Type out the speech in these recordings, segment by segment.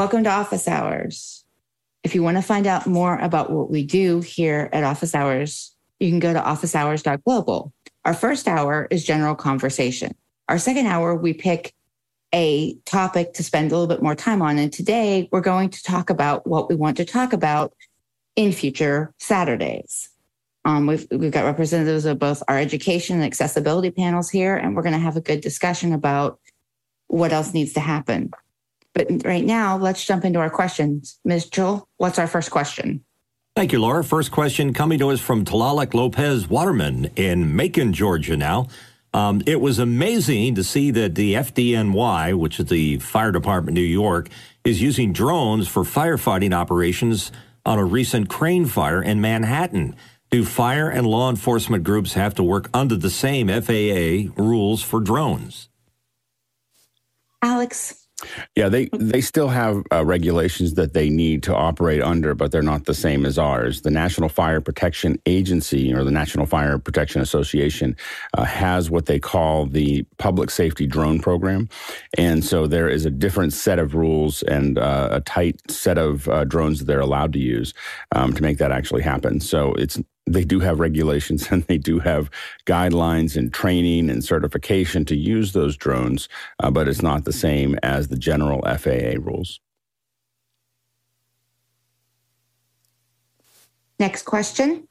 Welcome to Office Hours. If you want to find out more about what we do here at Office Hours, you can go to officehours.global. Our first hour is general conversation. Our second hour, we pick a topic to spend a little bit more time on. And today we're going to talk about what we want to talk about in future Saturdays. Um, we've, we've got representatives of both our education and accessibility panels here, and we're going to have a good discussion about what else needs to happen. But right now, let's jump into our questions. Ms. Jewell, what's our first question? Thank you, Laura. First question coming to us from Talalik Lopez Waterman in Macon, Georgia now. Um, it was amazing to see that the FDNY, which is the Fire Department New York, is using drones for firefighting operations on a recent crane fire in Manhattan. Do fire and law enforcement groups have to work under the same FAA rules for drones? Alex. Yeah, they they still have uh, regulations that they need to operate under, but they're not the same as ours. The National Fire Protection Agency or the National Fire Protection Association uh, has what they call the Public Safety Drone Program, and so there is a different set of rules and uh, a tight set of uh, drones that they're allowed to use um, to make that actually happen. So it's they do have regulations and they do have guidelines and training and certification to use those drones, uh, but it's not the same as the general FAA rules. Next question.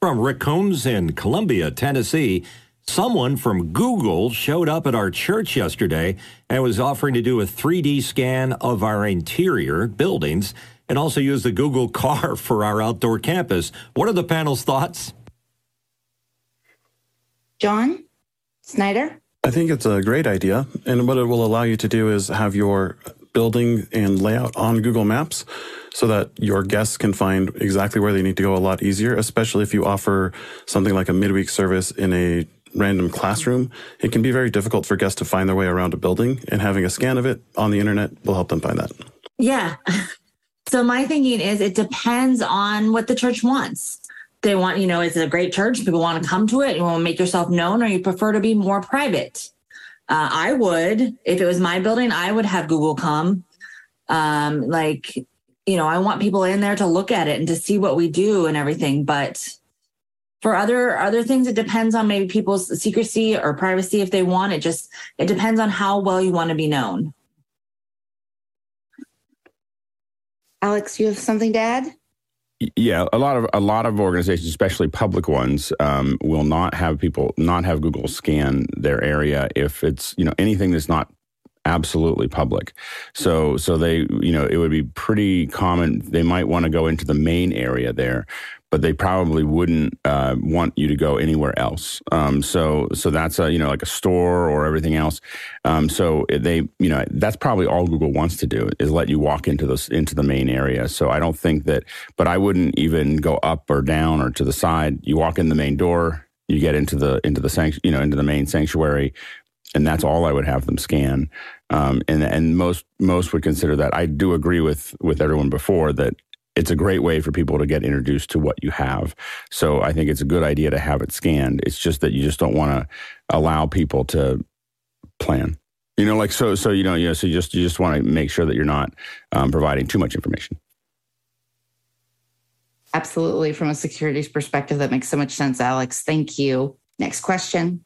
From Rick Combs in Columbia, Tennessee. Someone from Google showed up at our church yesterday and was offering to do a 3D scan of our interior buildings and also use the Google car for our outdoor campus. What are the panel's thoughts? John Snyder? I think it's a great idea. And what it will allow you to do is have your building and layout on Google Maps so that your guests can find exactly where they need to go a lot easier, especially if you offer something like a midweek service in a random classroom. It can be very difficult for guests to find their way around a building, and having a scan of it on the internet will help them find that. Yeah. So my thinking is it depends on what the church wants. They want, you know, is it a great church? People want to come to it. You want to make yourself known, or you prefer to be more private. Uh, I would, if it was my building, I would have Google come. Um, like, you know, I want people in there to look at it and to see what we do and everything. But for other other things, it depends on maybe people's secrecy or privacy if they want. It just it depends on how well you want to be known. Alex, you have something to add? Yeah, a lot of a lot of organizations, especially public ones, um, will not have people not have Google scan their area if it's you know anything that's not absolutely public. So so they you know it would be pretty common. They might want to go into the main area there, but they probably wouldn't uh, want you to go anywhere else. Um, so, so that's a you know like a store or everything else. Um, so they you know that's probably all Google wants to do is let you walk into this into the main area. So I don't think that, but I wouldn't even go up or down or to the side. You walk in the main door, you get into the into the sanct- you know into the main sanctuary, and that's all I would have them scan. Um, and and most most would consider that. I do agree with with everyone before that it's a great way for people to get introduced to what you have. So I think it's a good idea to have it scanned. It's just that you just don't want to allow people to plan. You know, like so. So you know, you know, so you just you just want to make sure that you're not um, providing too much information. Absolutely, from a securities perspective, that makes so much sense, Alex. Thank you. Next question.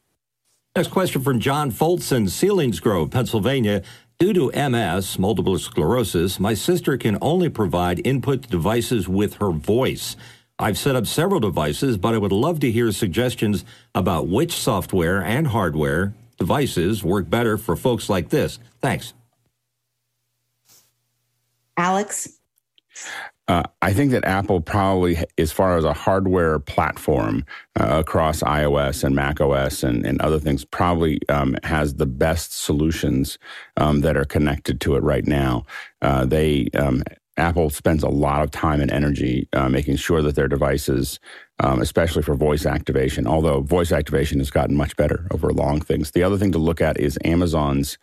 Next question from John Foltson, Selinsgrove, Pennsylvania. Due to MS, multiple sclerosis, my sister can only provide input devices with her voice. I've set up several devices, but I would love to hear suggestions about which software and hardware devices work better for folks like this. Thanks. Alex? Uh, I think that Apple probably, as far as a hardware platform uh, across iOS and macOS and, and other things, probably um, has the best solutions um, that are connected to it right now. Uh, they um, Apple spends a lot of time and energy uh, making sure that their devices, um, especially for voice activation, although voice activation has gotten much better over long things. The other thing to look at is Amazon's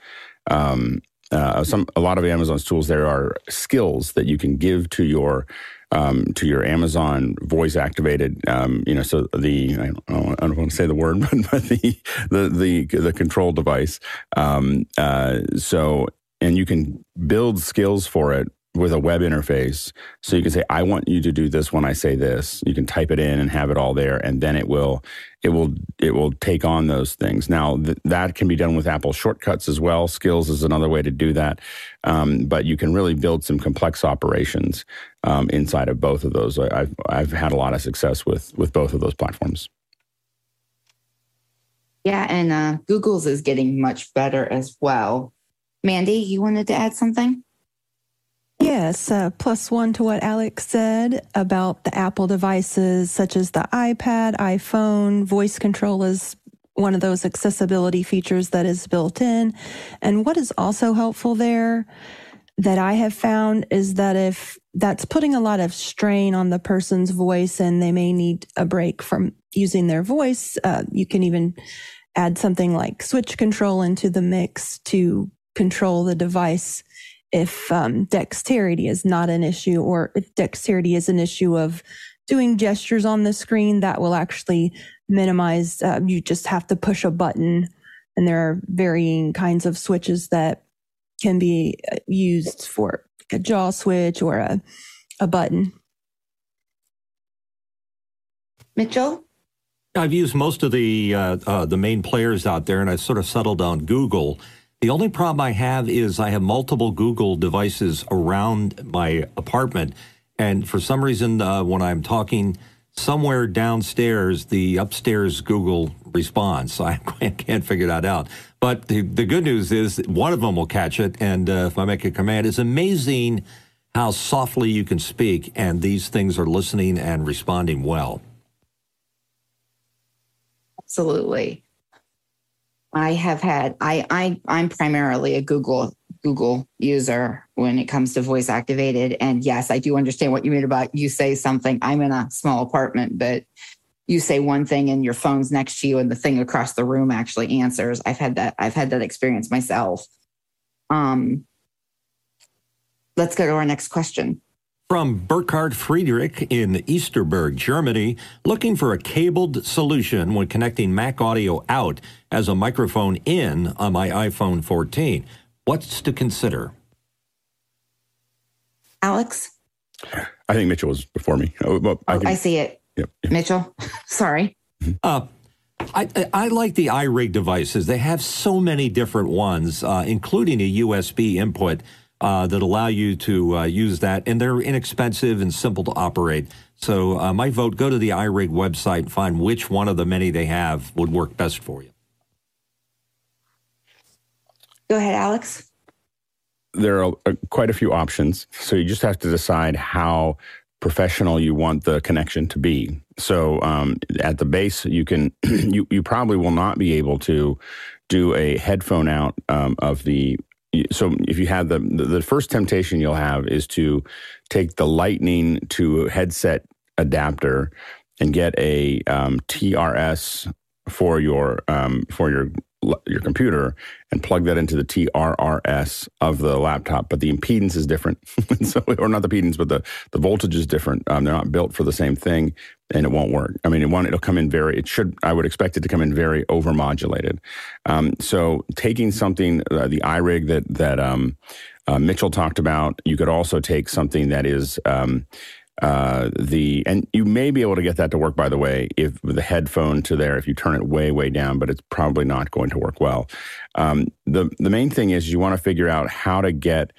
um, uh, some a lot of Amazon's tools there are skills that you can give to your um, to your Amazon voice activated, um, you know, so the I don't, I don't, want to say the word, but, but the, the the the control device. Um, uh, so and you can build skills for it with a web interface. So you can say, I want you to do this when I say this. You can type it in and have it all there, and then it will it will it will take on those things. Now th- that can be done with Apple shortcuts as well. Skills is another way to do that, um, but you can really build some complex operations um, inside of both of those. I've I've had a lot of success with with both of those platforms. Yeah, and uh, Google's is getting much better as well. Mandy, you wanted to add something? Yes, uh, plus one to what Alex said about the Apple devices, such as the iPad, iPhone, voice control is one of those accessibility features that is built in. And what is also helpful there that I have found is that if that's putting a lot of strain on the person's voice and they may need a break from using their voice, uh, you can even add something like switch control into the mix to control the device if um, dexterity is not an issue or if dexterity is an issue of doing gestures on the screen that will actually minimize uh, you just have to push a button. And there are varying kinds of switches that can be uh, used for a jaw switch or a, a button. Mitchell? I've used most of the uh, uh, the main players out there and i sort of settled on google the only problem I have is I have multiple Google devices around my apartment. And for some reason, uh, when I'm talking somewhere downstairs, the upstairs Google responds. So I can't figure that out. But the, the good news is one of them will catch it. And uh, if I make a command, it's amazing how softly you can speak, and these things are listening and responding well. Absolutely. I have had I I I'm primarily a Google Google user when it comes to voice activated. And yes, I do understand what you mean about you say something. I'm in a small apartment, but you say one thing and your phone's next to you and the thing across the room actually answers. I've had that, I've had that experience myself. Um let's go to our next question. From Burkhard Friedrich in Easterberg, Germany, looking for a cabled solution when connecting Mac audio out as a microphone in on my iPhone 14. What's to consider? Alex? I think Mitchell was before me. Oh, well, I, oh, can, I, see it. Yep, yep. Mitchell, sorry. Uh, I, I, like the iRig devices. They have so many different ones, uh, including a USB input uh, that allow you to uh, use that, and they're inexpensive and simple to operate. So, uh, my vote: go to the iRig website and find which one of the many they have would work best for you. Go ahead, Alex. There are uh, quite a few options, so you just have to decide how professional you want the connection to be. So, um, at the base, you can you you probably will not be able to do a headphone out um, of the so if you have the, the first temptation you'll have is to take the lightning to headset adapter and get a um, TRS for your um, for your your computer and plug that into the TRRS of the laptop, but the impedance is different. so, or not the impedance, but the, the voltage is different. Um, they're not built for the same thing, and it won't work. I mean, it won't, it'll come in very. It should. I would expect it to come in very overmodulated. Um, so, taking something uh, the iRig that that um, uh, Mitchell talked about, you could also take something that is um, uh, the and you may be able to get that to work by the way if the headphone to there if you turn it way way down but it's probably not going to work well um, the the main thing is you want to figure out how to get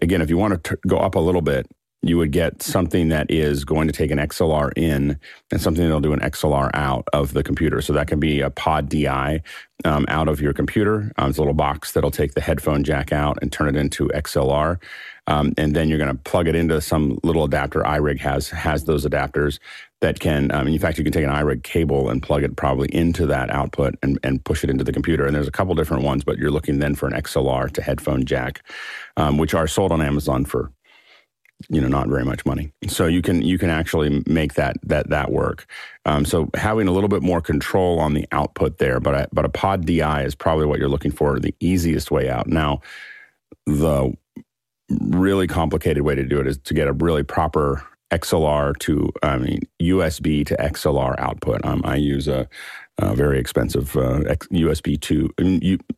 again if you want to t- go up a little bit you would get something that is going to take an XLR in and something that'll do an XLR out of the computer. So that can be a pod DI um, out of your computer. Um, it's a little box that'll take the headphone jack out and turn it into XLR. Um, and then you're going to plug it into some little adapter. iRig has has those adapters that can. Um, in fact, you can take an iRig cable and plug it probably into that output and, and push it into the computer. And there's a couple different ones, but you're looking then for an XLR to headphone jack, um, which are sold on Amazon for you know not very much money. So you can you can actually make that that that work. Um, so having a little bit more control on the output there but a, but a pod di is probably what you're looking for the easiest way out. Now the really complicated way to do it is to get a really proper XLR to, I mean, USB to XLR output. Um, I use a, a very expensive uh, USB two,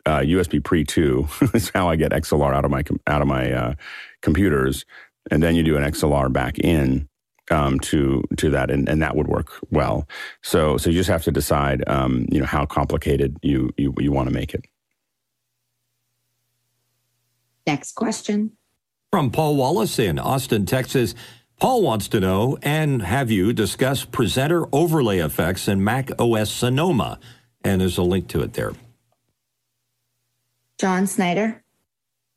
uh, USB pre two is how I get XLR out of my out of my uh, computers, and then you do an XLR back in um, to to that, and, and that would work well. So so you just have to decide, um, you know, how complicated you you, you want to make it. Next question. From Paul Wallace in Austin, Texas. Paul wants to know and have you discuss presenter overlay effects in Mac OS Sonoma? And there's a link to it there. John Snyder.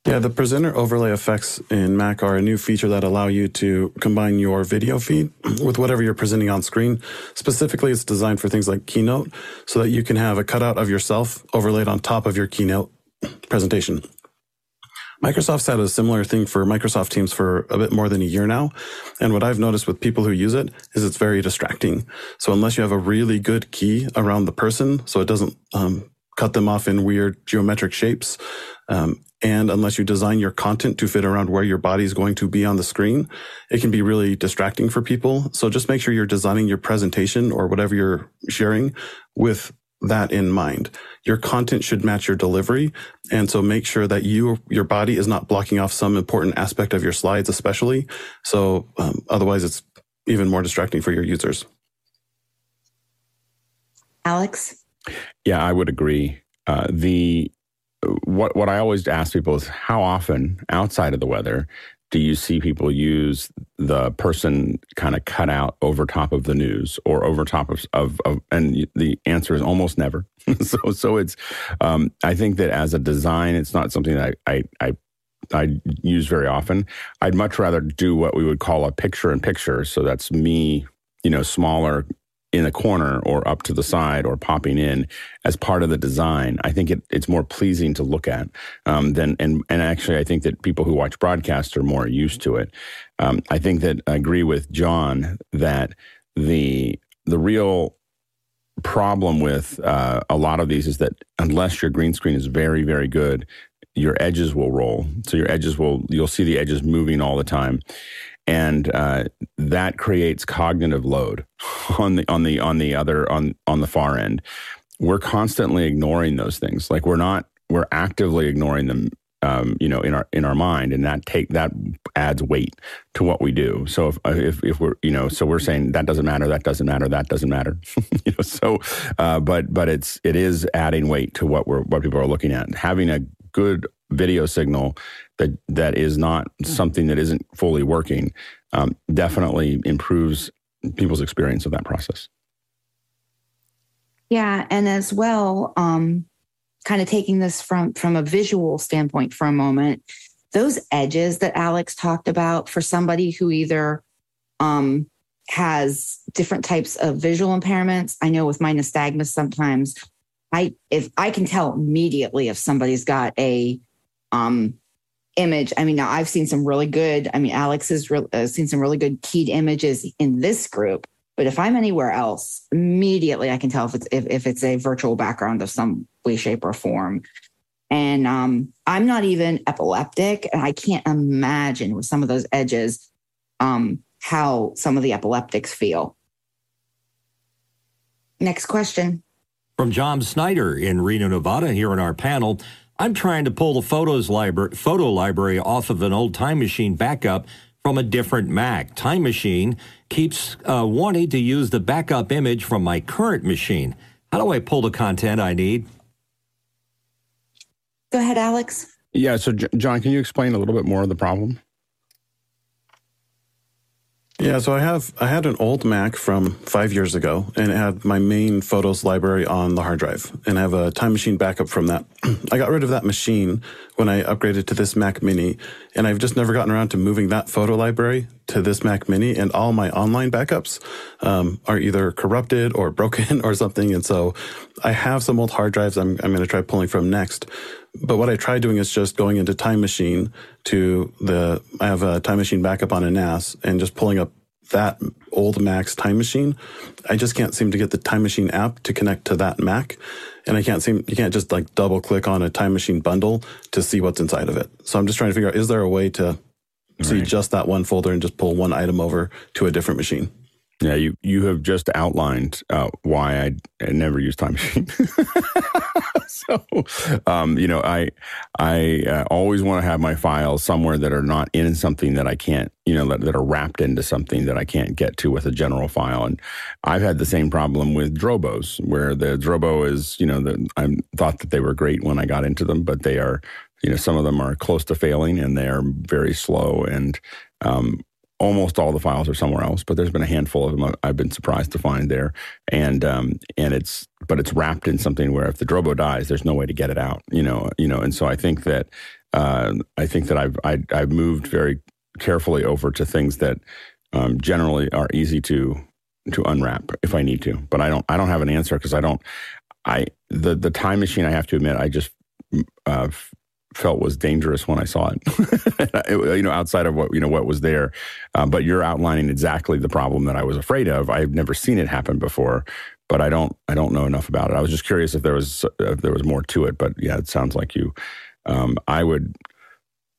Yeah, the presenter overlay effects in Mac are a new feature that allow you to combine your video feed with whatever you're presenting on screen. Specifically, it's designed for things like Keynote so that you can have a cutout of yourself overlaid on top of your Keynote presentation. Microsoft's had a similar thing for Microsoft Teams for a bit more than a year now. And what I've noticed with people who use it is it's very distracting. So unless you have a really good key around the person, so it doesn't um, cut them off in weird geometric shapes, um, and unless you design your content to fit around where your body is going to be on the screen, it can be really distracting for people. So just make sure you're designing your presentation or whatever you're sharing with that in mind. Your content should match your delivery. And so make sure that you, your body is not blocking off some important aspect of your slides, especially. So um, otherwise it's even more distracting for your users. Alex? Yeah, I would agree. Uh, the what what I always ask people is how often outside of the weather do you see people use the person kind of cut out over top of the news or over top of, of, of and the answer is almost never. so so it's um, I think that as a design, it's not something that I, I, I I use very often. I'd much rather do what we would call a picture in picture. So that's me, you know, smaller in a corner or up to the side or popping in as part of the design. I think it, it's more pleasing to look at um, than and and actually I think that people who watch broadcast are more used to it. Um, I think that I agree with John that the the real problem with uh, a lot of these is that unless your green screen is very very good your edges will roll so your edges will you'll see the edges moving all the time and uh, that creates cognitive load on the on the on the other on on the far end. We're constantly ignoring those things. Like we're not we're actively ignoring them. Um, you know, in our in our mind, and that take that adds weight to what we do. So if if, if we're you know, so we're saying that doesn't matter, that doesn't matter, that doesn't matter. you know, so uh, but but it's it is adding weight to what we're what people are looking at. Having a good video signal that that is not something that isn't fully working um, definitely improves people's experience of that process. Yeah, and as well, um, kind of taking this from from a visual standpoint for a moment, those edges that Alex talked about for somebody who either um, has different types of visual impairments. I know with my nystagmus, sometimes I if I can tell immediately if somebody's got a um, image. I mean, now I've seen some really good. I mean, Alex has re- uh, seen some really good keyed images in this group. But if I'm anywhere else, immediately I can tell if it's if, if it's a virtual background of some way, shape, or form. And um, I'm not even epileptic, and I can't imagine with some of those edges um, how some of the epileptics feel. Next question. From John Snyder in Reno, Nevada, here in our panel. I'm trying to pull the photos library, photo library off of an old Time Machine backup from a different Mac. Time Machine keeps uh, wanting to use the backup image from my current machine. How do I pull the content I need? Go ahead, Alex. Yeah. So, John, can you explain a little bit more of the problem? Yeah, so I have I had an old Mac from five years ago, and it had my main photos library on the hard drive, and I have a time machine backup from that. I got rid of that machine when I upgraded to this Mac Mini, and I've just never gotten around to moving that photo library to this Mac Mini, and all my online backups um, are either corrupted or broken or something, and so I have some old hard drives I'm I'm going to try pulling from next. But what I tried doing is just going into Time Machine to the, I have a Time Machine backup on a NAS and just pulling up that old Mac's Time Machine. I just can't seem to get the Time Machine app to connect to that Mac. And I can't seem, you can't just like double click on a Time Machine bundle to see what's inside of it. So I'm just trying to figure out, is there a way to see Right. just that one folder and just pull one item over to a different machine. Yeah, you you have just outlined uh, why I, never use Time Machine. so, um, you know, I I uh, always want to have my files somewhere that are not in something that I can't, you know, that, that are wrapped into something that I can't get to with a general file. And I've had the same problem with Drobos, where the Drobo is, you know, the, I thought that they were great when I got into them, but they are, you know, some of them are close to failing and they are very slow and um, almost all the files are somewhere else, but there's been a handful of them I've been surprised to find there, and um, and it's but it's wrapped in something where if the Drobo dies, there's no way to get it out, you know, you know, and so I think that uh, I think that I've I, I've moved very carefully over to things that um, generally are easy to to unwrap if I need to, but I don't I don't have an answer because I don't I the the time machine I have to admit I just uh, felt was dangerous when I saw it. It- you know, outside of what you know what was there. Um, but you're outlining exactly the problem that I was afraid of. I've never seen it happen before, but I don't I don't know enough about it. I was just curious if there was if there was more to it. But yeah, it sounds like you. Um, I would,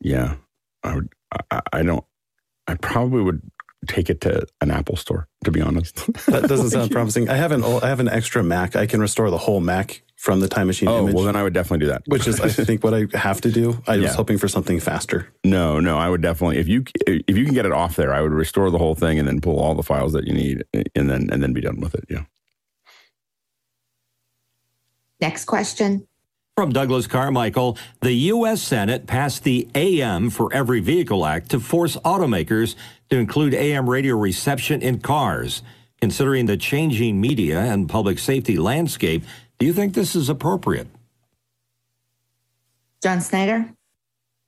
yeah, I would. I, I don't. I probably would take it to an Apple store. To be honest, That doesn't sound promising. I have an I have an extra Mac. I can restore the whole Mac from the time machine oh image, well, then I would definitely do that. which is I think what I have to do. I was hoping for something faster. No, no, I would definitely if you if you can get it off there, I would restore the whole thing and then pull all the files that you need and then and then be done with it. Yeah. Next question. From Douglas Carmichael, the U.S. Senate passed the AM for Every Vehicle Act to force automakers to include AM radio reception in cars. Considering the changing media and public safety landscape, do you think this is appropriate? John Snyder?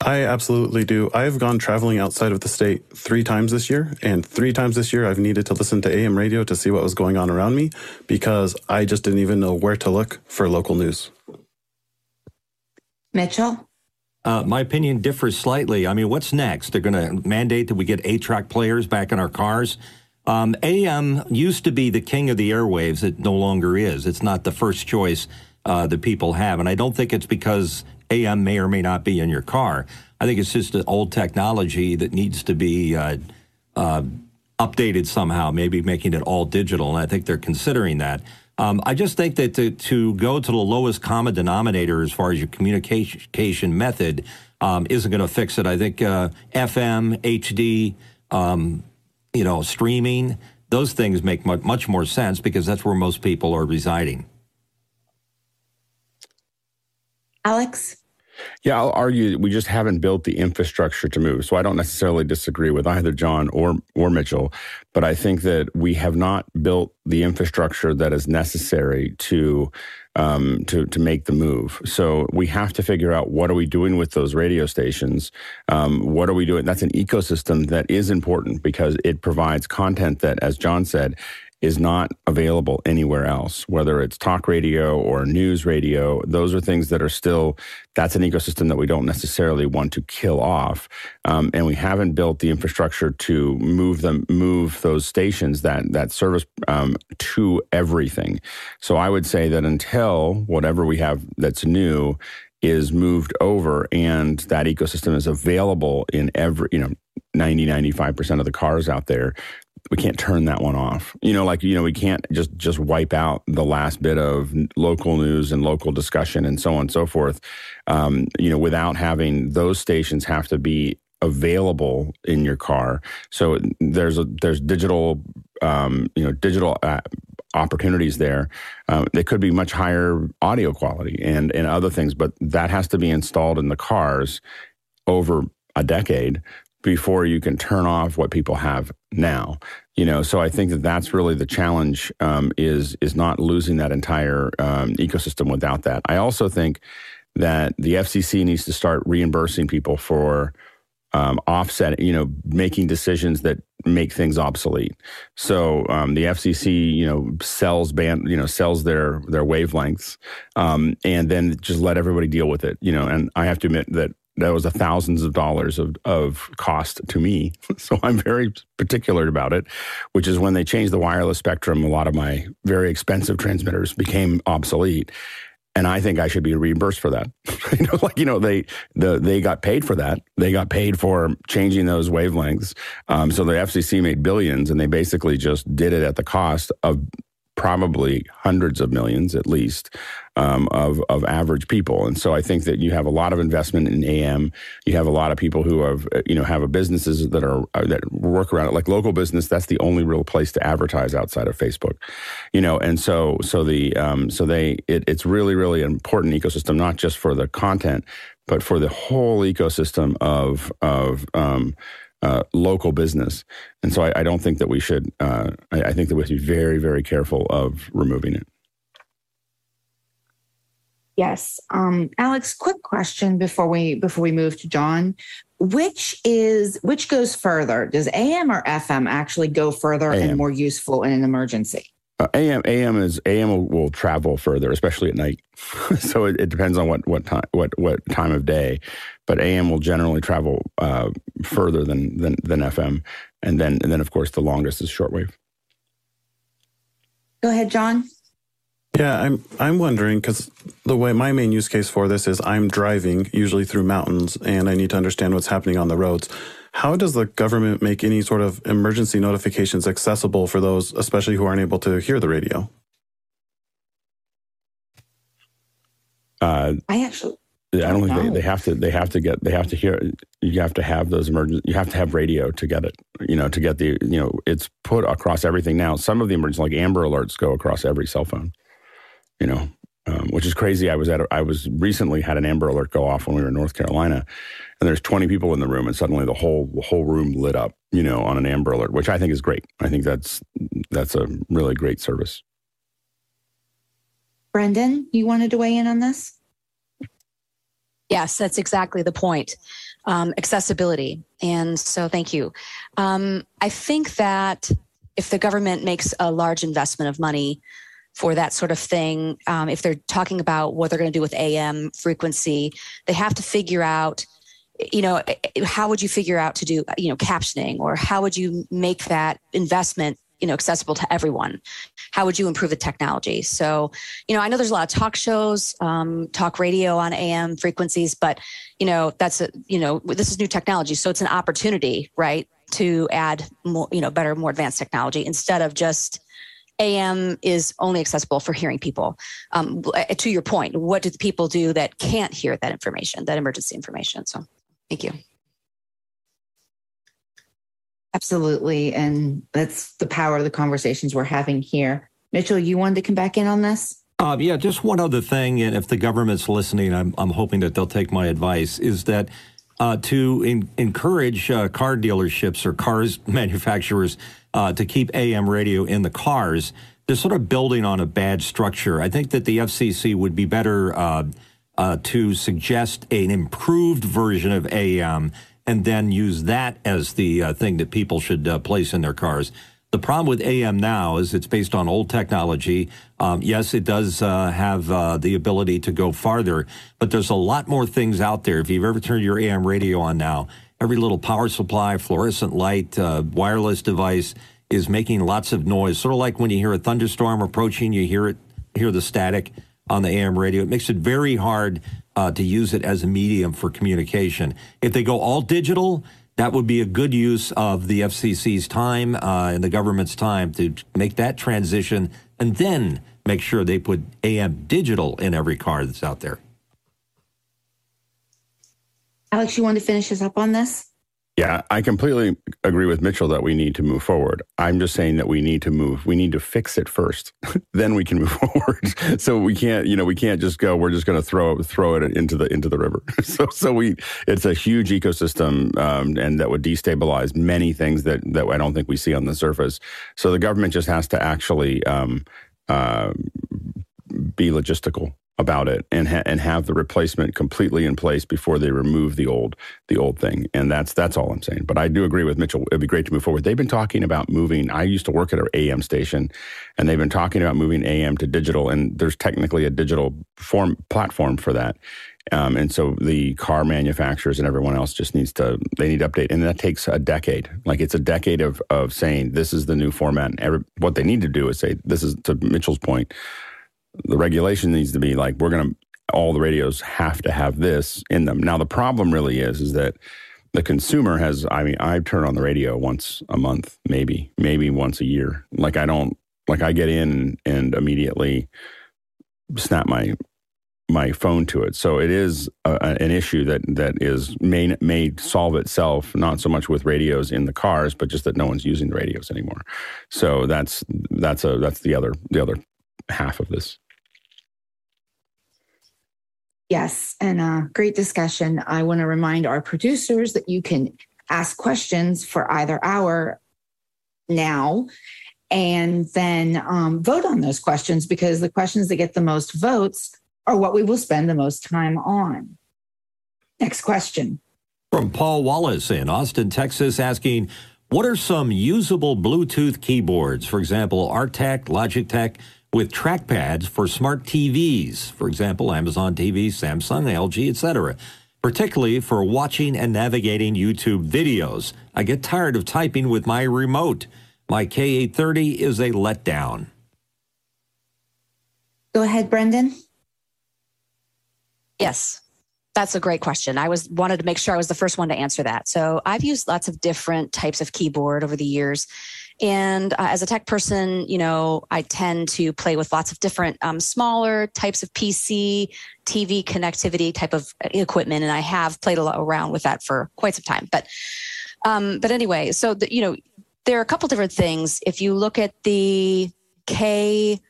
I absolutely do. I've gone traveling outside of the state three times this year, and three times this year I've needed to listen to AM radio to see what was going on around me because I just didn't even know where to look for local news. Mitchell? Uh, my opinion differs slightly. I mean, what's next? They're going to mandate that we get eight track players back in our cars. Um, AM used to be the king of the airwaves. It no longer is. It's not the first choice uh, that people have. And I don't think it's because AM may or may not be in your car. I think it's just an old technology that needs to be uh, uh, updated somehow, maybe making it all digital. And I think they're considering that. Um, I just think that to, to go to the lowest common denominator as far as your communication method um, isn't going to fix it. I think uh, FM, HD, um, you know, streaming, those things make much, much more sense because that's where most people are residing. Alex? Yeah, I'll argue we just haven't built the infrastructure to move. So I don't necessarily disagree with either John or or Mitchell, but I think that we have not built the infrastructure that is necessary to um, to to make the move. So we have to figure out what are we doing with those radio stations. Um, what are we doing? That's an ecosystem that is important because it provides content that, as John said, is not available anywhere else, whether it's talk radio or news radio. Those are things that are still, that's an ecosystem that we don't necessarily want to kill off. Um, and we haven't built the infrastructure to move them, move those stations that, that service um, to everything. So I would say that until whatever we have that's new is moved over and that ecosystem is available in every, you know, 90, 95% of the cars out there, we can't turn that one off. You know, like you know, we can't just just wipe out the last bit of local news and local discussion and so on and so forth. Um, you know, without having those stations have to be available in your car. So there's a there's digital, um, you know, digital. Uh, opportunities there um, they could be much higher audio quality and and other things but that has to be installed in the cars over a decade before you can turn off what people have now you know? So i think that that's really the challenge um, is is not losing that entire um, ecosystem without that. I also think that the fcc needs to start reimbursing people for um, offset you know making decisions that make things obsolete. So um, the fcc you know sells band you know sells their their wavelengths um, and then just let everybody deal with it you know? And i have to admit that that was a thousands of dollars of, of cost to me. So I'm very particular about it, which is when they changed the wireless spectrum, a lot of my very expensive transmitters became obsolete. and I think I should be reimbursed for that. you know, like you know, they the they got paid for that. They got paid for changing those wavelengths. Um, so the FCC made billions, and they basically just did it at the cost of probably hundreds of millions at least um, of of average people. And so I think that you have a lot of investment in AM. You have a lot of people who have you know have businesses that are uh, that work around it. Like local business, that's the only real place to advertise outside of Facebook. You know, and so so the um, so they it, it's really really an important ecosystem, not just for the content, but for the whole ecosystem of of um, uh, local business. And so I, I, don't think that we should, uh, I, I, think that we should be very, very careful of removing it. Yes. Um, Alex, quick question before we before we move to John. Which is which goes further? Does AM or FM actually go further AM. and more useful in an emergency? Uh, AM AM is AM will, will, travel further, especially at night. so it, it, depends on what what time what what time of day, but AM will generally travel uh, further than, than than FM, and then and then of course the longest is shortwave. Go ahead, John. Yeah, I'm I'm wondering because the way my main use case for this is I'm driving usually through mountains and I need to understand what's happening on the roads. How does the government make any sort of emergency notifications accessible for those, especially who aren't able to hear the radio? Uh, I actually. I don't think they, they have to. They have to get. They have to hear. You have to have those emergency. You have to have radio to get it. You know, to get the. You know, it's put across everything now. Some of the emergency, like Amber Alerts, go across every cell phone. You know, um, which is crazy. I was at. A, I was recently had an Amber Alert go off when we were in North Carolina, and there's 20 people in the room, and suddenly the whole the whole room lit up. You know, on an Amber Alert, which I think is great. I think that's that's a really great service. Brendan, you wanted to weigh in on this? Yes, that's exactly the point. Um, accessibility. And so, thank you. Um, I think that if the government makes a large investment of money for that sort of thing. Um, if they're talking about what they're going to do with AM frequency, they have to figure out you know how would you figure out to do you know captioning? Or how would you make that investment you know accessible to everyone? How would you improve the technology? So you know i know there's a lot of talk shows um, talk radio on am frequencies but you know that's a you know this is new technology so it's an opportunity right to add more you know better more advanced technology instead of just AM is only accessible for hearing people. Um, uh, to your point, what do the people do that can't hear that information, that emergency information? So, thank you. Absolutely. And that's the power of the conversations we're having here. Mitchell, you wanted to come back in on this? Uh, yeah, just one other thing. And if the government's listening, I'm, I'm hoping that they'll take my advice is that uh, to in, encourage uh, car dealerships or cars manufacturers uh, to keep AM radio in the cars, they're sort of building on a bad structure. I think that the FCC would be better uh, uh, to suggest an improved version of AM and then use that as the uh, thing that people should place in their cars. The problem with AM now is it's based on old technology. Um, yes, it does uh, have uh, the ability to go farther, but there's a lot more things out there. If you've ever turned your AM radio on now, every little power supply, fluorescent light, uh, wireless device is making lots of noise. Sort of like when you hear a thunderstorm approaching, you hear it, hear the static on the AM radio. It makes it very hard uh, to use it as a medium for communication. If they go all digital, that would be a good use of the FCC's time uh, and the government's time to make that transition and then make sure they put AM digital in every car that's out there. Alex, you want to finish us up on this? Yeah, I completely agree with Mitchell that we need to move forward. I'm just saying that we need to move. We need to fix it first, then we can move forward. so we can't, you know, we can't just go. We're just going to throw throw it into the into the river. so so we, it's a huge ecosystem, um, and that would destabilize many things that that I don't think we see on the surface. So the government just has to actually um, uh, be logistical about it and ha- and have the replacement completely in place before they remove the old the old thing. And that's that's all I'm saying. But I do agree with Mitchell. It'd be great to move forward. They've been talking about moving. I used to work at an AM station and they've been talking about moving AM to digital and there's technically a digital form platform for that. Um, and so the car manufacturers and everyone else just needs to they need to update. And that takes a decade. Like it's a decade of of saying this is the new format and every, what they need to do is say this is to Mitchell's point the regulation needs to be like we're going to all the radios have to have this in them. Now the problem really is is that the consumer has I mean I turn on the radio once a month maybe maybe once a year. Like I don't like I get in and immediately snap my my phone to it. So it is a, an issue that that is may may solve itself not so much with radios in the cars, but just that no one's using the radios anymore. So that's that's a that's the other the other half of this. Yes, and uh, great discussion. I want to remind our producers that you can ask questions for either hour now and then um, vote on those questions because the questions that get the most votes are what we will spend the most time on. Next question. From Paul Wallace in Austin, Texas, asking, what are some usable Bluetooth keyboards? For example, Artec, Logitech, with trackpads for smart TVs, for example, Amazon TV, Samsung, LG, etc., particularly for watching and navigating YouTube videos. I get tired of typing with my remote. My K830 is a letdown. Go ahead, Brendan. Yes. That's a great question. I was wanted to make sure I was the first one to answer that. So I've used lots of different types of keyboard over the years. And uh, as a tech person, you know, I tend to play with lots of different um, smaller types of PC, TV connectivity type of equipment, and I have played a lot around with that for quite some time. But, um, but anyway, so the, you know, there are a couple different things. If you look at the K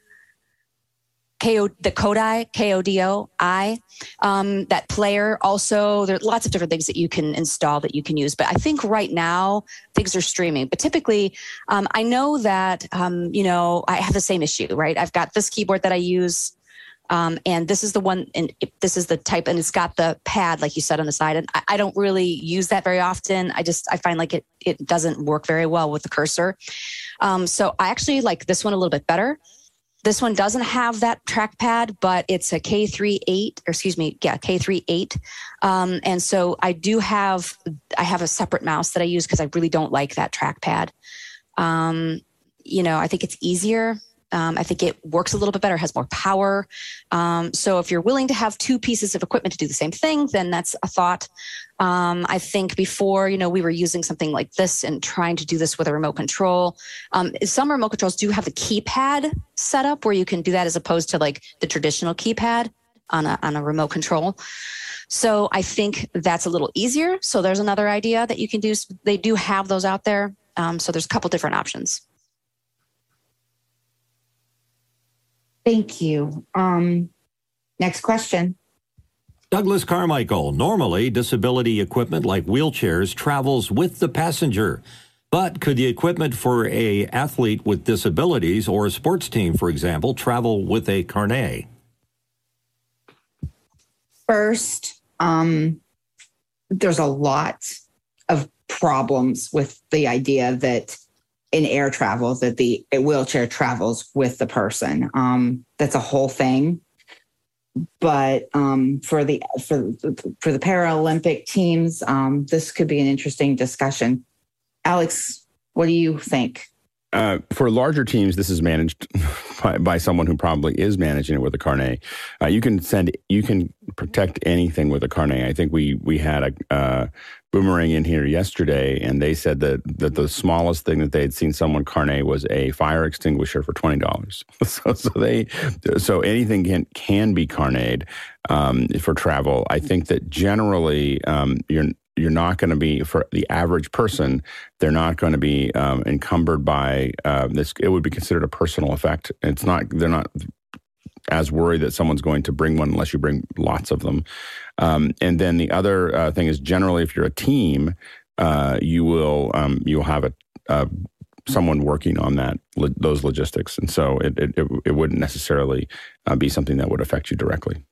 KO, the Kodai, KODO, I, um, that player. Also, there are lots of different things that you can install that you can use. But I think right now things are streaming. But typically, um, I know that, um, you know, I have the same issue, right? I've got this keyboard that I use. Um, and this is the one, and this is the type, and it's got the pad, like you said on the side. And I, I don't really use that very often. I just, I find like it, it doesn't work very well with the cursor. Um, so I actually like this one a little bit better. This one doesn't have that trackpad, but it's a K38, or excuse me, yeah, K38. Um, and so I do have, I have a separate mouse that I use because I really don't like that trackpad. Um, you know, I think it's easier um, I think it works a little bit better, has more power. Um, so if you're willing to have two pieces of equipment to do the same thing, then that's a thought. Um, I think before, you know, we were using something like this and trying to do this with a remote control. Um, some remote controls do have the keypad set up where you can do that as opposed to like the traditional keypad on a, on a remote control. So I think that's a little easier. So there's another idea that you can do. They do have those out there. Um, so there's a couple different options. Thank you. Um, next question. Douglas Carmichael. Normally, disability equipment like wheelchairs travels with the passenger. But could the equipment for a athlete with disabilities or a sports team, for example, travel with a carnet? First, um, there's a lot of problems with the idea that in air travel that the wheelchair travels with the person. Um, that's a whole thing. But um, for the for for the Paralympic teams, um, this could be an interesting discussion. Alex, what do you think? Uh, for larger teams, this is managed by, by, someone who probably is managing it with a carnet. Uh, you can send, you can protect anything with a carnet. I think we we had a uh, boomerang in here yesterday, and they said that that the smallest thing that they had seen someone carnet was a fire extinguisher for twenty dollars. so, so they, so anything can can be carneted um, for travel. I think that generally um, you're you're not going to be for the average person they're not going to be um, encumbered by uh, this it would be considered a personal effect it's not they're not as worried that someone's going to bring one unless you bring lots of them. Um, and then the other uh, thing is generally if you're a team uh, you will um, you'll have a, uh, someone working on that those logistics. And so it, it, it wouldn't necessarily uh, be something that would affect you directly.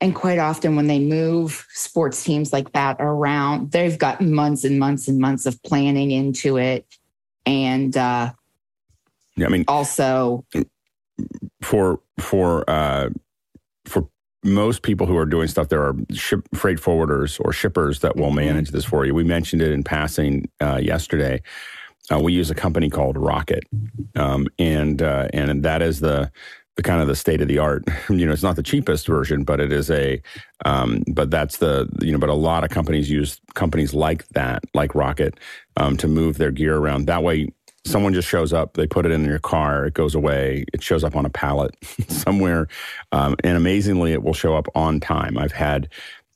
And quite often, when they move sports teams like that around, they've got months and months and months of planning into it. And uh, yeah, I mean, also for for uh, for most people who are doing stuff, there are ship, freight forwarders or shippers that will mm-hmm. manage this for you. We mentioned it in passing uh, yesterday. Uh, we use a company called Rock-It, um, and uh, and that is the the kind of the state of the art. You know, it's not the cheapest version, but it is a. Um, but that's the you know. But a lot of companies use companies like that, like Rock-It, um, to move their gear around. That way, someone just shows up, they put it in your car, it goes away, it shows up on a pallet somewhere, um, and amazingly, it will show up on time. I've had.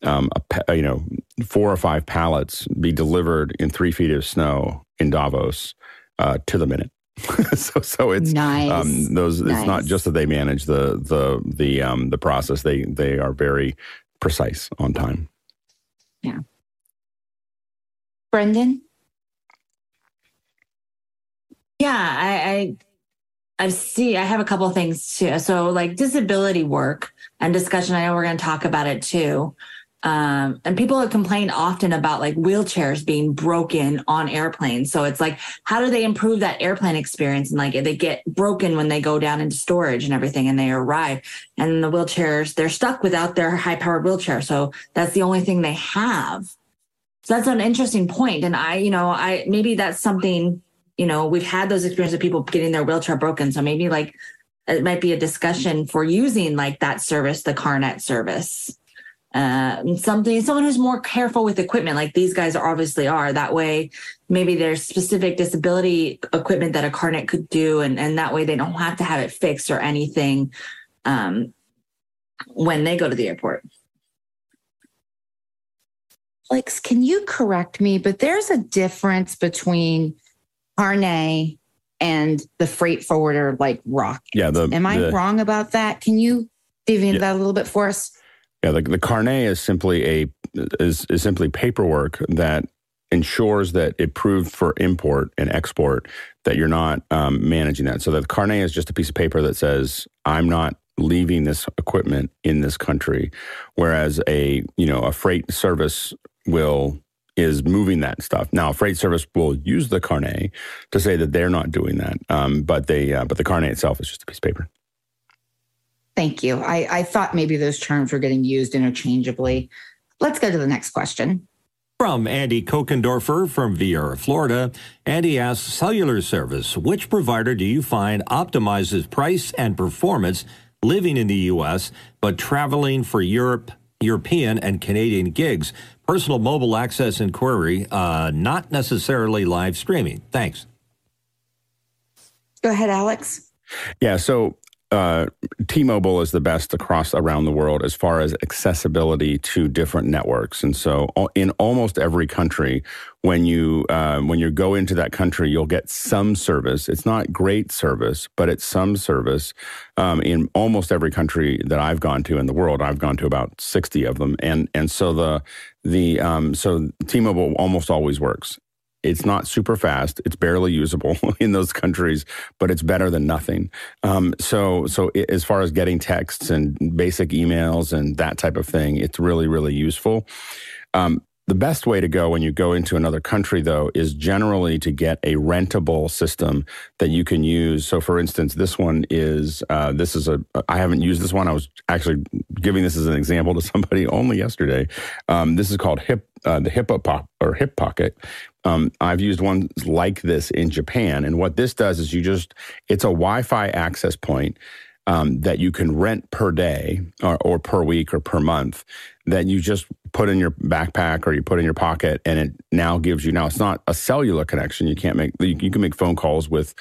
Um, a, you know, four or five pallets be delivered in three feet of snow in Davos uh, to the minute. so so it's nice. um, those nice. it's not just that they manage the the the um, the process they they are very precise on time yeah brendan yeah i i i see i have a couple things too so like disability work and discussion i know we're going to talk about it too um, and people have complained often about like wheelchairs being broken on airplanes. So it's like, how do they improve that airplane experience? And like they get broken when they go down into storage and everything and they arrive and the wheelchairs, they're stuck without their high powered wheelchair. So that's the only thing they have. So that's an interesting point. And I, you know, I, maybe that's something, you know, we've had those experiences of people getting their wheelchair broken. So maybe like it might be a discussion for using like that service, the carnet service uh, something someone who's more careful with equipment like these guys are obviously are that way maybe there's specific disability equipment that a carnet could do and, and that way they don't have to have it fixed or anything um, when they go to the airport Alex, can you correct me? But there's a difference between Carnet and the freight forwarder like Rock. Yeah. The, Am I the, wrong about that? Can you deviate yeah. that a little bit for us? Yeah, the, the carnet is simply a is, is simply paperwork that ensures that it proved for import and export that you're not um, managing that. So the carnet is just a piece of paper that says I'm not leaving this equipment in this country, whereas a you know a freight service will is moving that stuff. Now, freight service will use the carnet to say that they're not doing that, um, but they uh, but the carnet itself is just a piece of paper. Thank you. I, I thought maybe those terms were getting used interchangeably. Let's go to the next question. From Andy Kokendorfer from Viera, Florida. Andy asks Cellular service, which provider do you find optimizes price and performance living in the U.S., but traveling for Europe, European, and Canadian gigs? Personal mobile access inquiry, uh, not necessarily live streaming. Thanks. Go ahead, Alex. Yeah, so uh, T-Mobile is the best across around the world as far as accessibility to different networks, and so in almost every country, when you uh, when you go into that country, you'll get some service. It's not great service, but it's some service. Um, in almost every country that I've gone to in the world, I've gone to about sixty of them, and and so the the um, so T-Mobile almost always works. It's not super fast. It's barely usable in those countries, but it's better than nothing. Um, so, so it, as far as getting texts and basic emails and that type of thing, it's really, really useful. Um, the best way to go when you go into another country, though, is generally to get a rentable system that you can use. So, for instance, this one is uh, this is a I haven't used this one. I was actually giving this as an example to somebody only yesterday. Um, this is called Hip uh, the Hippo Pop or Hip Pocket. Um, I've used ones like this in Japan, and what this does is you just it's a Wi-Fi access point um, that you can rent per day or, or, per week or per month that you just put in your backpack or you put in your pocket and it now gives you now it's not a cellular connection. You can't make you, you can make phone calls with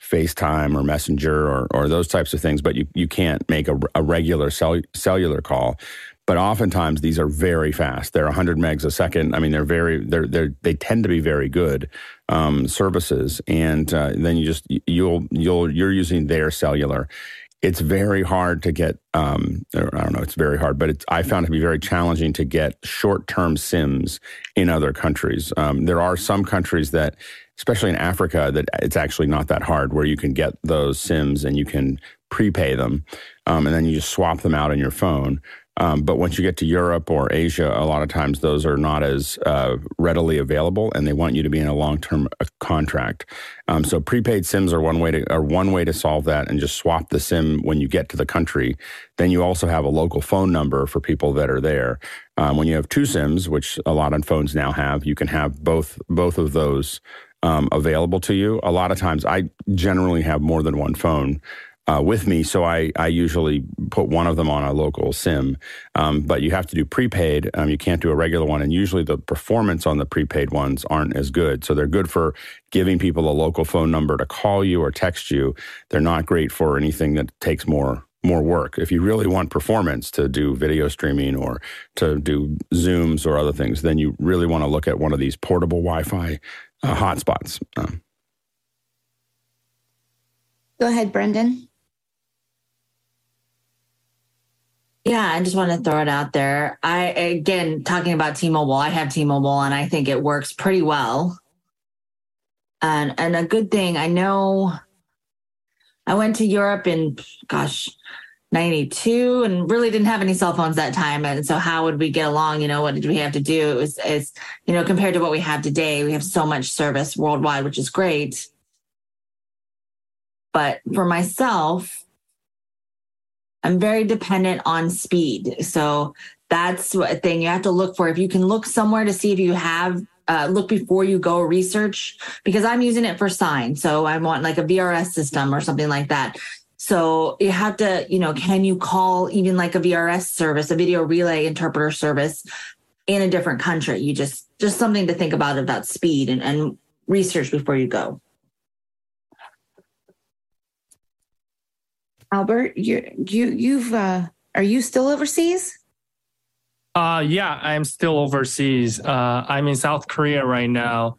FaceTime or Messenger or, or those types of things but you, you can't make a, a regular cell, cellular call but oftentimes these are very fast. They're 100 megs a second. I mean, they're very they're they're they tend to be very good um, services, and uh, then you just you'll you'll you're using their cellular, it's very hard to get um, i don't know it's very hard but it's, i found it to be very challenging to get short-term sims in other countries um, there are some countries that especially in africa that it's actually not that hard where you can get those sims and you can prepay them um, and then you just swap them out on your phone um, but once you get to Europe or Asia, a lot of times those are not as uh, readily available, and they want you to be in a long-term uh, contract. Um, so prepaid SIMs are one way to are one way to solve that, and just swap the SIM when you get to the country. Then you also have a local phone number for people that are there. Um, when you have two SIMs, which a lot of phones now have, you can have both both of those um, available to you. A lot of times, I generally have more than one phone uh, with me, so I, I usually put one of them on a local SIM. Um, but you have to do prepaid. Um, you can't do a regular one, and usually the performance on the prepaid ones aren't as good. So they're good for giving people a local phone number to call you or text you. They're not great for anything that takes more more work. If you really want performance to do video streaming or to do Zooms or other things, then you really want to look at one of these portable Wi-Fi uh, hotspots. Um, Go ahead, Brendan. Yeah, I just want to throw it out there. I again talking about T-Mobile. I have T-Mobile, and I think it works pretty well. And and a good thing I know. I went to Europe in gosh, 92 and really didn't have any cell phones that time. And so how would we get along? You know, what did we have to do? It was, is, you know, compared to what we have today, we have so much service worldwide, which is great. But for myself, I'm very dependent on speed. So that's a thing you have to look for. If you can look somewhere to see if you have uh, look before you go research because I'm using it for sign. So I want like a VRS system or something like that. So you have to, you know, can you call even like a VRS service, a video relay interpreter service in a different country? You just just something to think about about speed and, and research before you go. Albert, you you you've uh, are you still overseas? Uh yeah, I'm still overseas. Uh, I'm in South Korea right now,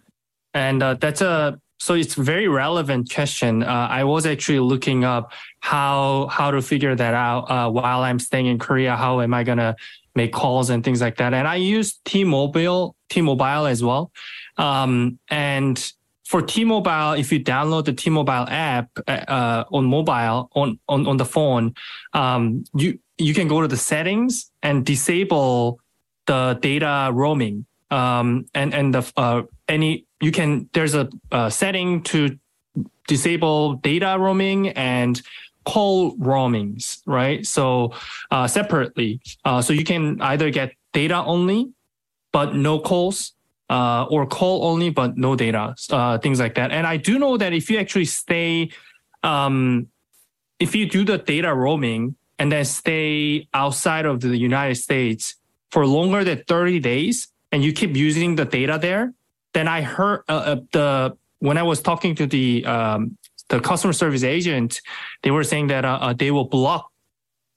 and uh, that's a so it's very relevant question. Uh, I was actually looking up how how to figure that out uh, while I'm staying in Korea. How am I gonna make calls and things like that? And I use T-Mobile T-Mobile as well. Um, and for T-Mobile, if you download the T-Mobile app uh, on mobile on, on on the phone, um, you you can go to the settings and disable the data roaming. Um, and and the uh, any you can there's a, a setting to disable data roaming and call roamings, right? So uh, separately, uh, so you can either get data only, but no calls, uh, or call only but no data, uh, things like that. And I do know that if you actually stay, um, if you do the data roaming and then stay outside of the United States for longer than 30 days and you keep using the data there, then I heard uh, uh, the when I was talking to the um, the customer service agent, they were saying that uh, uh they will block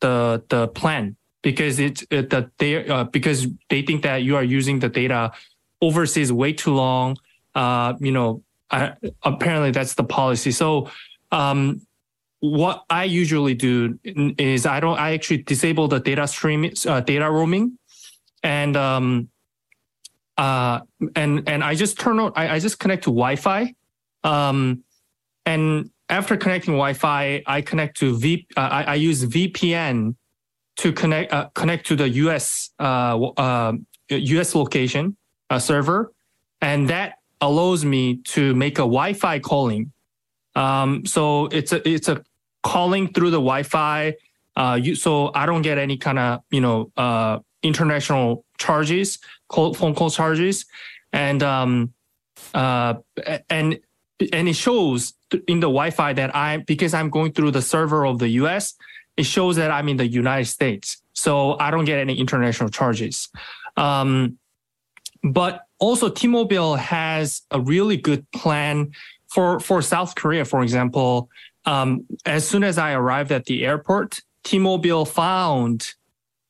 the the plan because it's it, that they uh, because they think that you are using the data overseas way too long. Uh, you know, I, apparently that's the policy. So, um, what I usually do is I don't. I actually disable the data stream, uh, data roaming, and um, uh, and and I just turn on. I, I just connect to Wi-Fi, um, and after connecting Wi-Fi, I connect to V. Uh, I, I use VPN to connect uh, connect to the US uh, uh, US location uh, server, and that allows me to make a Wi-Fi calling. Um, so it's a it's a calling through the Wi-Fi. Uh, you, so I don't get any kind of you know uh, international charges, call, phone call charges, and um, uh, and and it shows in the Wi-Fi that I because I'm going through the server of the U.S. It shows that I'm in the United States, so I don't get any international charges. Um, but also, T-Mobile has a really good plan for for South Korea, for example. Um, as soon as I arrived at the airport, T-Mobile found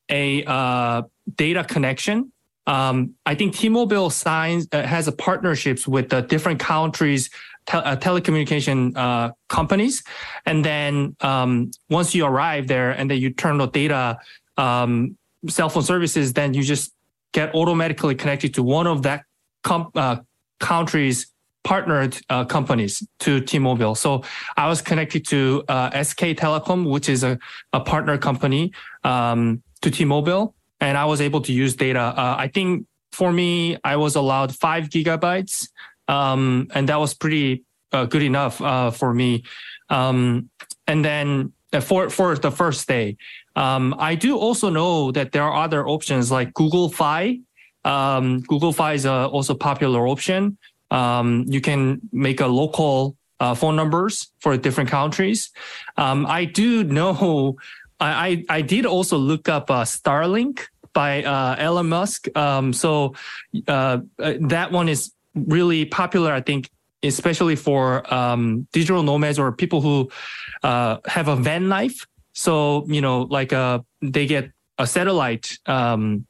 a uh, data connection. Um, I think T-Mobile signs uh, has a partnerships with the different countries te- uh, telecommunication uh, companies, and then um, once you arrive there and then you turn the data um, cell phone services, then you just get automatically connected to one of that com- uh, country's partnered uh, companies to T-Mobile. So I was connected to uh, SK Telecom, which is a, a partner company um, to T-Mobile, and I was able to use data. Uh, I think for me, I was allowed five gigabytes, um, and that was pretty uh, good enough uh, for me. Um, and then for for the first day, um, I do also know that there are other options like Google Fi. Um, Google Fi is a also popular option. Um, you can make a local uh, phone numbers for different countries. Um, I do know. I, I did also look up uh, Starlink by uh, Elon Musk. Um, so uh, uh, that one is really popular, I think, especially for um, digital nomads or people who uh, have a van life. So you know, like uh, they get a satellite um,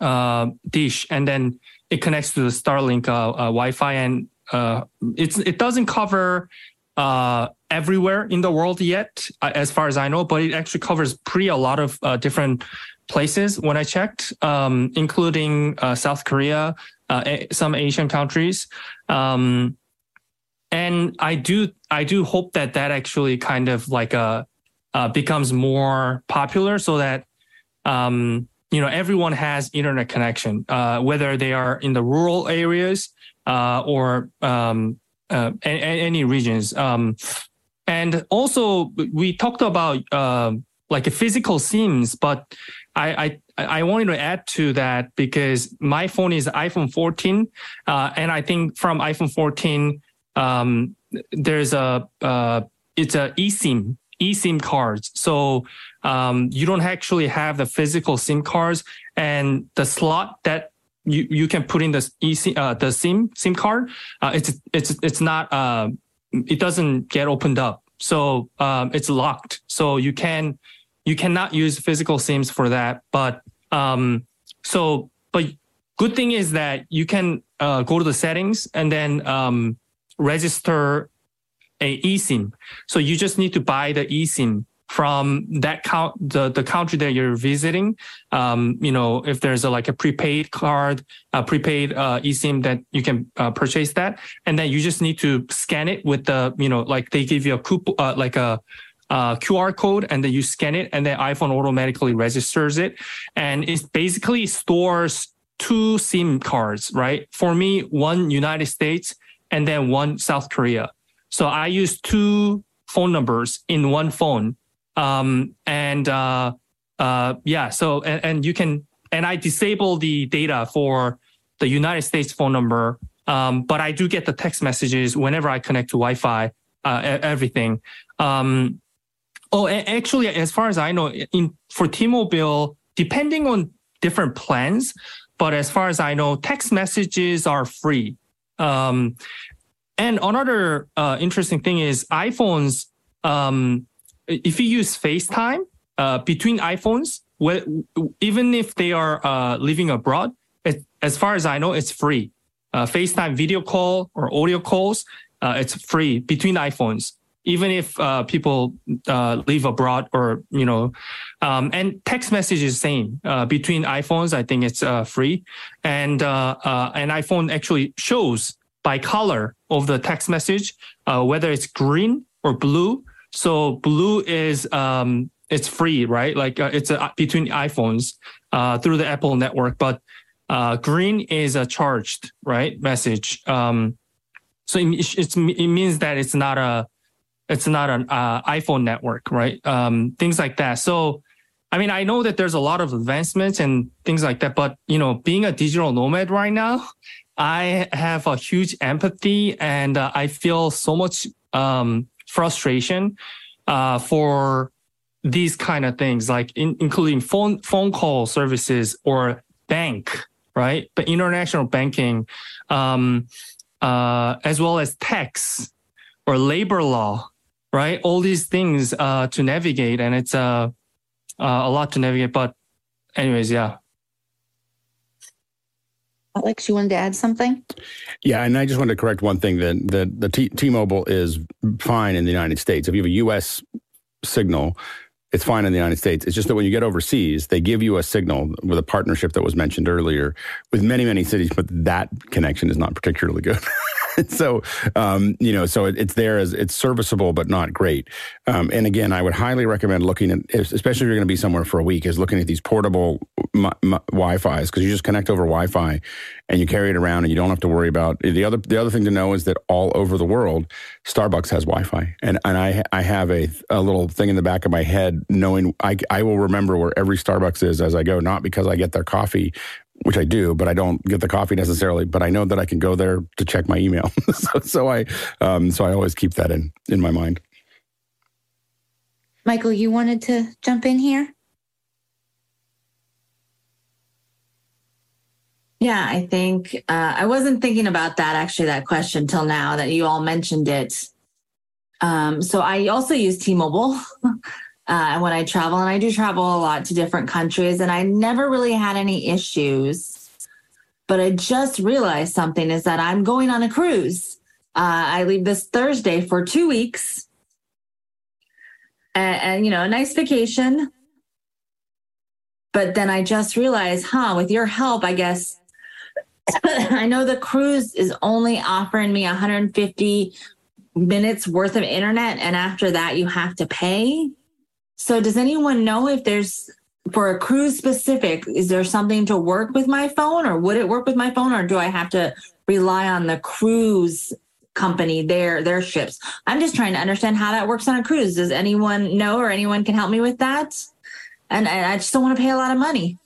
uh, dish, and then it connects to the Starlink uh, uh, Wi-Fi, and uh, it's it doesn't cover uh, everywhere in the world yet, as far as I know, but it actually covers pretty a lot of different places when I checked, um, including South Korea, some Asian countries. Um, and I do, I do hope that that actually kind of like uh, uh becomes more popular so that, um, you know, everyone has internet connection, uh, whether they are in the rural areas uh, or um, uh, any regions. Um, and also, we talked about uh, like physical SIMs, but I, I I wanted to add to that because my phone is iPhone 14, uh, and I think from iPhone 14, um, there's a it's a eSIM eSIM cards. So um, you don't actually have the physical SIM cards, and the slot that you, you can put in the eSIM uh, the SIM SIM card. Uh, it's it's it's not uh, it doesn't get opened up, so um, it's locked. So you can you cannot use physical SIMs for that. But um, so but good thing is that you can uh, go to the settings and then um, register a eSIM. So you just need to buy the eSIM from that count the, the country that you're visiting. Um, you know, if there's a, like a prepaid card, a prepaid uh, eSIM that you can uh, purchase that, and then you just need to scan it with the you know like they give you a coupon uh, like a uh, QR code and then you scan it and then iPhone automatically registers it. And it basically stores two SIM cards, right? For me, one United States and then one South Korea. So I use two phone numbers in one phone. Um, and, uh, uh, yeah, so, and, and you can, and I disable the data for the United States phone number. Um, but I do get the text messages whenever I connect to Wi-Fi, uh, everything. Um, oh, actually, as far as I know, in for T-Mobile, depending on different plans, but as far as I know, text messages are free. Um, and another uh, interesting thing is iPhones. Um, if you use FaceTime uh, between iPhones, even if they are uh, living abroad, it, as far as I know, it's free. Uh, FaceTime video call or audio calls, uh, it's free between iPhones, even if uh, people live abroad or you know. Um, and text message is same between iPhones. I think it's free, and an iPhone actually shows by color of the text message, uh, whether it's green or blue. So blue is um, it's free, right? Like uh, it's a, between iPhones uh, through the Apple network, but uh, green is a charged right message. Um, so it, it means that it's not a it's not an uh, iPhone network, right? Um, things like that. So. I mean, I know that there's a lot of advancements and things like that, but you know, being a digital nomad right now, I have a huge empathy and uh, I feel so much um, frustration uh, for these kind of things, like in, including phone phone call services or bank, right? But international banking, um, uh, as well as tax or labor law, right? All these things uh, to navigate, and it's uh, uh a lot to navigate. But, anyways, yeah. Alex, you wanted to add something? Yeah, and I just wanted to correct one thing that that the T- T-Mobile is fine in the United States. If you have a U.S. signal, it's fine in the United States. It's just that when you get overseas, they give you a signal with a partnership that was mentioned earlier with many, many cities, but that connection is not particularly good. so, um, you know, so it, it's there as it's serviceable, but not great. Um, and again, I would highly recommend looking at, especially if you're going to be somewhere for a week, is looking at these portable Wi-Fi's because you just connect over Wi-Fi and you carry it around and you don't have to worry about the other. The other thing to know is that all over the world, Starbucks has Wi-Fi, and and I I have a a little thing in the back of my head knowing I I will remember where every Starbucks is as I go, not because I get their coffee which I do, but I don't get the coffee necessarily. But I know that I can go there to check my email, so, so I um, so I always keep that in in my mind. Michael, you wanted to jump in here? Yeah, I think uh, I wasn't thinking about that actually, that question till now that you all mentioned it. Um, so I also use T Mobile uh, when I travel, and I do travel a lot to different countries, and I never really had any issues. But I just realized something is that I'm going on a cruise. Uh, I leave this Thursday for two weeks. And, and, you know, a nice vacation. But then I just realized, huh, with your help, I guess I know the cruise is only offering me 150 minutes worth of internet, and after that, you have to pay. So, does anyone know if there's for a cruise specific, is there something to work with my phone, or would it work with my phone, or do I have to rely on the cruise company, their their ships? I'm just trying to understand how that works on a cruise. Does anyone know, or anyone can help me with that? And I just don't want to pay a lot of money.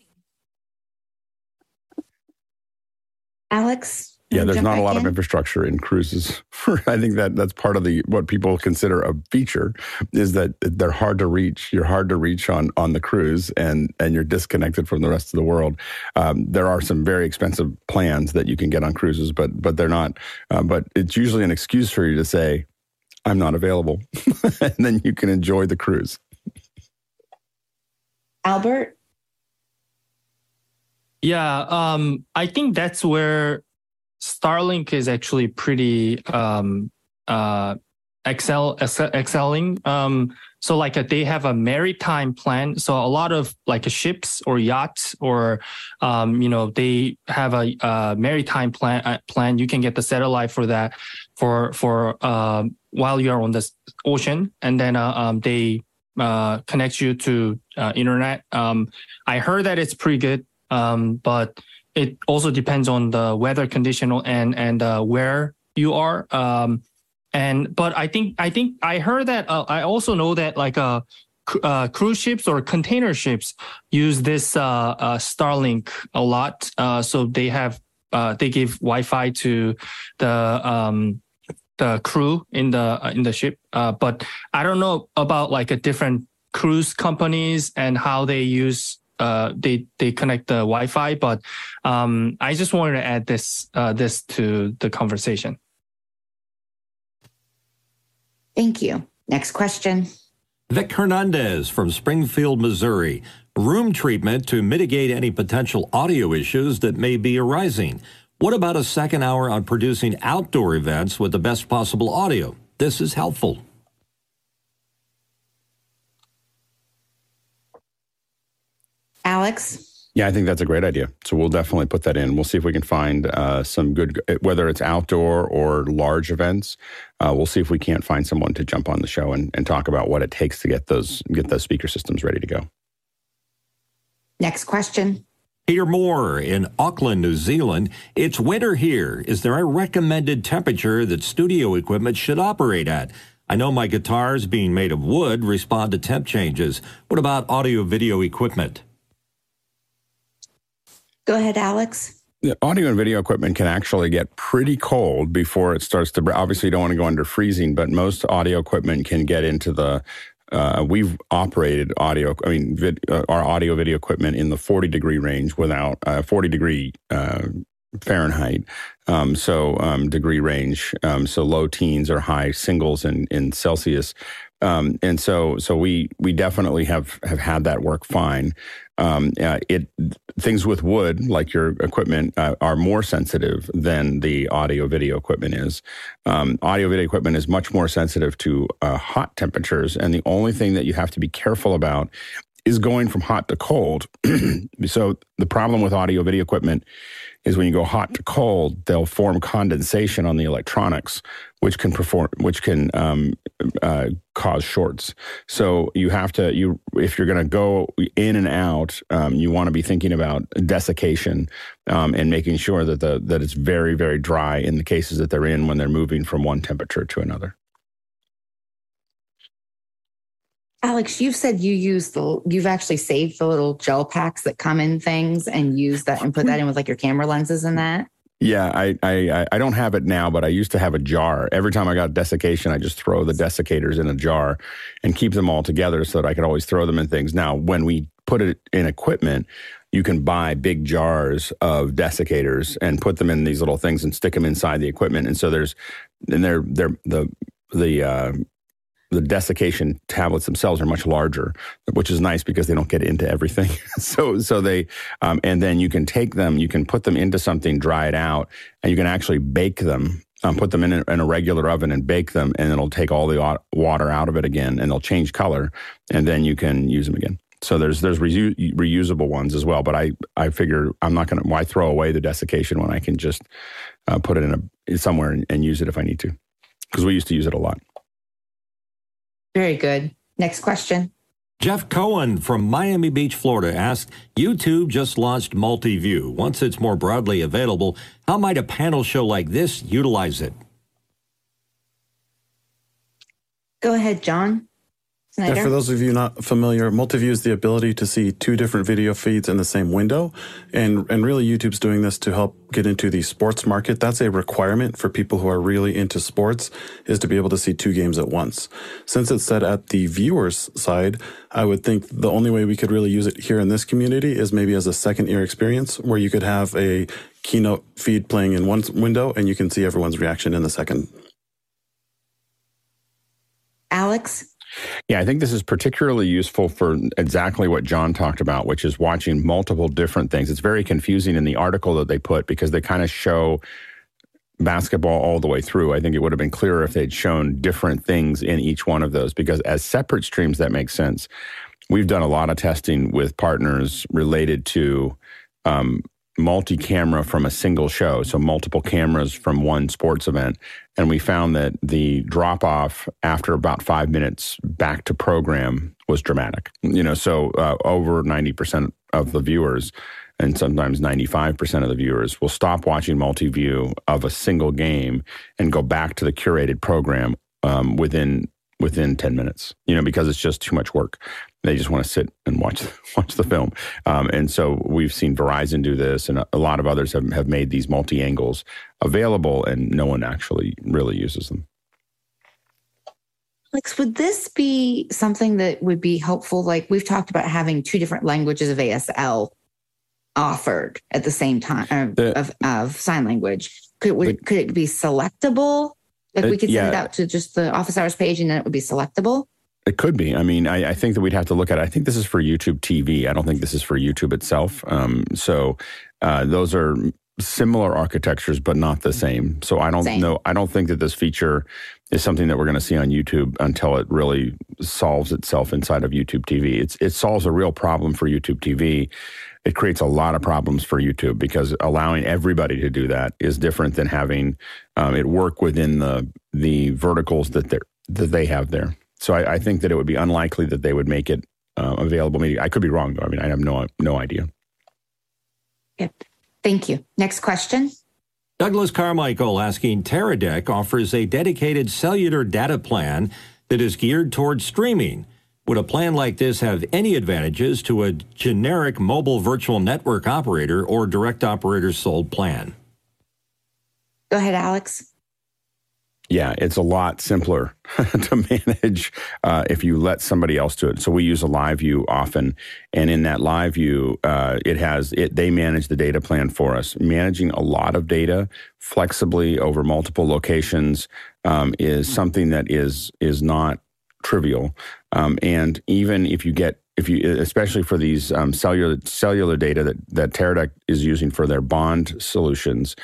Alex? Yeah, there's not a lot in? of infrastructure in cruises. I think that that's part of the what people consider a feature is that they're hard to reach. You're hard to reach on on the cruise, and and you're disconnected from the rest of the world. Um, there are some very expensive plans that you can get on cruises, but but they're not. Uh, but it's usually an excuse for you to say, "I'm not available," and then you can enjoy the cruise. Albert, Yeah, um, I think that's where Starlink is actually pretty um, uh, excel, excelling. Um, so like a, they have a maritime plan. So a lot of like ships or yachts or um, you know they have a, a maritime plan. Uh, plan you can get the satellite for that for for uh, while you're on the ocean, and then uh, um, they uh, connect you to uh, internet. Um, I heard that it's pretty good. Um, but it also depends on the weather condition and and uh, where you are. Um, and but I think I think I heard that uh, I also know that like uh, uh, cruise ships or container ships use this uh, uh Starlink a lot. Uh, so they have uh, they give Wi-Fi to the um, the crew in the in the ship. but I don't know about like a different cruise companies and how they use uh, they they connect the Wi-Fi. But um, I just wanted to add this uh, this to the conversation. Thank you. Next question. Vic Hernandez from Springfield, Missouri. Room treatment to mitigate any potential audio issues that may be arising. What about a second hour on producing outdoor events with the best possible audio? This is helpful. Alex? Yeah, I think that's a great idea. So we'll definitely put that in. We'll see if we can find uh, some good, whether it's outdoor or large events. Uh, we'll see if we can't find someone to jump on the show and, and talk about what it takes to get those get those speaker systems ready to go. Next question. Peter Moore in Auckland, New Zealand. It's winter here. Is there a recommended temperature that studio equipment should operate at? I know my guitars, being made of wood, respond to temp changes. What about audio video equipment? Go ahead, Alex. The audio and video equipment can actually get pretty cold before it starts to. Obviously, you don't want to go under freezing, but most audio equipment can get into the. Uh, we've operated audio, I mean, vid, uh, our audio video equipment in the 40 degree range without uh, 40 degree uh, Fahrenheit. Um, so um, degree range. Um, so low teens or high singles in, in Celsius. Um, and so, so we we definitely have have had that work fine. Um, uh, it things with wood, like your equipment, uh, are more sensitive than the audio video equipment is. Um, audio video equipment is much more sensitive to uh, hot temperatures, and the only thing that you have to be careful about is going from hot to cold. so the problem with audio video equipment is when you go hot to cold, they'll form condensation on the electronics, which can perform, which can um, uh, cause shorts. So you have to, you if you're going to go in and out, um, you want to be thinking about desiccation um, and making sure that the that it's very very dry in the cases that they're in when they're moving from one temperature to another. Alex, you've said you use the, you've actually saved the little gel packs that come in things and use that and put that in with like your camera lenses and that. Yeah, I, I I don't have it now, but I used to have a jar. Every time I got desiccation, I just throw the desiccators in a jar and keep them all together so that I could always throw them in things. Now, when we put it in equipment, you can buy big jars of desiccators and put them in these little things and stick them inside the equipment. And so there's and they're they're the the uh, the desiccation tablets themselves are much larger, which is nice because they don't get into everything. so, so they, um, and then you can take them, you can put them into something, dry it out, and you can actually bake them. Um, put them in a, in a regular oven and bake them, and it'll take all the water out of it again, and they'll change color, and then you can use them again. So there's there's reu- reusable ones as well. But I I figure I'm not going to why throw away the desiccation when I can just uh, put it in a somewhere and, and use it if I need to, because we used to use it a lot. Very good. Next question. Jeff Cohen from Miami Beach, Florida asked YouTube just launched Multiview. Once it's more broadly available, how might a panel show like this utilize it? Go ahead, John. For those of you not familiar, multi-view is the ability to see two different video feeds in the same window. And, and really YouTube's doing this to help get into the sports market. That's a requirement for people who are really into sports is to be able to see two games at once. Since it's set at the viewer's side, I would think the only way we could really use it here in this community is maybe as a second ear experience where you could have a keynote feed playing in one window and you can see everyone's reaction in the second. Alex? Yeah, I think this is particularly useful for exactly what John talked about, which is watching multiple different things. It's very confusing in the article that they put because they kind of show basketball all the way through. I think it would have been clearer if they'd shown different things in each one of those because as separate streams, that makes sense. We've done a lot of testing with partners related to um, multi camera from a single show, so multiple cameras from one sports event. And we found that the drop off after about five minutes back to program was dramatic. You know, so uh, over 90% of the viewers and sometimes 95% of the viewers will stop watching multi view of a single game and go back to the curated program um, within within 10 minutes you know because it's just too much work they just want to sit and watch watch the film. Um, and so we've seen Verizon do this, and a, lot of others have, have made these multi angles available, and no one actually really uses them. Alex, would this be something that would be helpful? Like we've talked about having two different languages of ASL offered at the same time the, of, of sign language. Could, the, could it be selectable? Like we could send yeah. it out to just the office hours page and then it would be selectable? It could be. I mean, I, I, think that we'd have to look at it. I think this is for YouTube TV. I don't think this is for YouTube itself. Um, so uh, those are similar architectures, but not the same. So I don't same. know. I don't think that this feature is something that we're going to see on YouTube until it really solves itself inside of YouTube TV. It's, it solves a real problem for YouTube TV. It creates a lot of problems for YouTube because allowing everybody to do that is different than having um, it work within the the verticals that they that they have there. So I, I, think that it would be unlikely that they would make it uh, available. Maybe I could be wrong though. I mean, I have no no idea. Yep. Thank you. Next question. Douglas Carmichael asking Teradek offers a dedicated cellular data plan that is geared towards streaming. Would a plan like this have any advantages to a generic mobile virtual network operator or direct operator sold plan? Go ahead, Alex. Yeah, it's a lot simpler to manage uh, if you let somebody else do it. So we use a LiveU often, and in that LiveU, uh, it has it. They manage the data plan for us. Managing a lot of data flexibly over multiple locations um, is something that is is not trivial. Um, and even if you get if you especially for these um, cellular cellular data that that Teradek is using for their bond solutions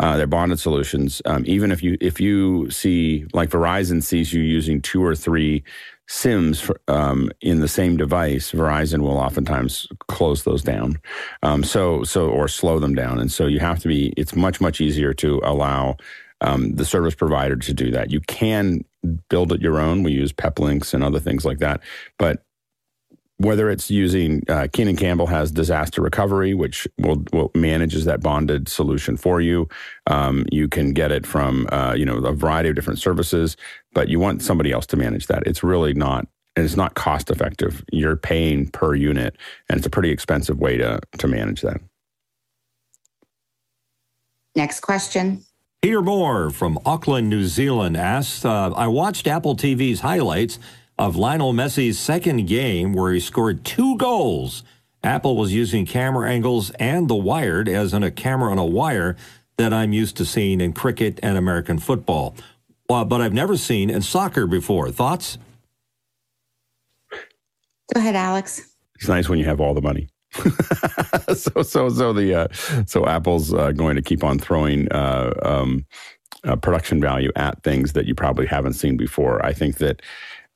uh, their bonded solutions. Um, even if you if you see like Verizon sees you using two or three SIMs for, um, in the same device, Verizon will oftentimes close those down. Um, so so or slow them down, and so you have to be. It's much much easier to allow. Um, the service provider to do that. You can build it your own. We use Peplinks and other things like that, but whether it's using uh, Keenan Campbell has disaster recovery, which will, will manages that bonded solution for you. Um, you can get it from uh, you know a variety of different services, but you want somebody else to manage that. It's really not and it's not cost effective. You're paying per unit, and it's a pretty expensive way to to manage that. Next question. Peter Moore from Auckland, New Zealand asks uh, I watched Apple TV's highlights of Lionel Messi's second game where he scored two goals. Apple was using camera angles and the wired as in a camera on a wire that I'm used to seeing in cricket and American football, uh, but I've never seen in soccer before. Thoughts? Go ahead, Alex. It's nice when you have all the money. so so so the uh, so Apple's uh, going to keep on throwing uh, um, uh, production value at things that you probably haven't seen before. I think that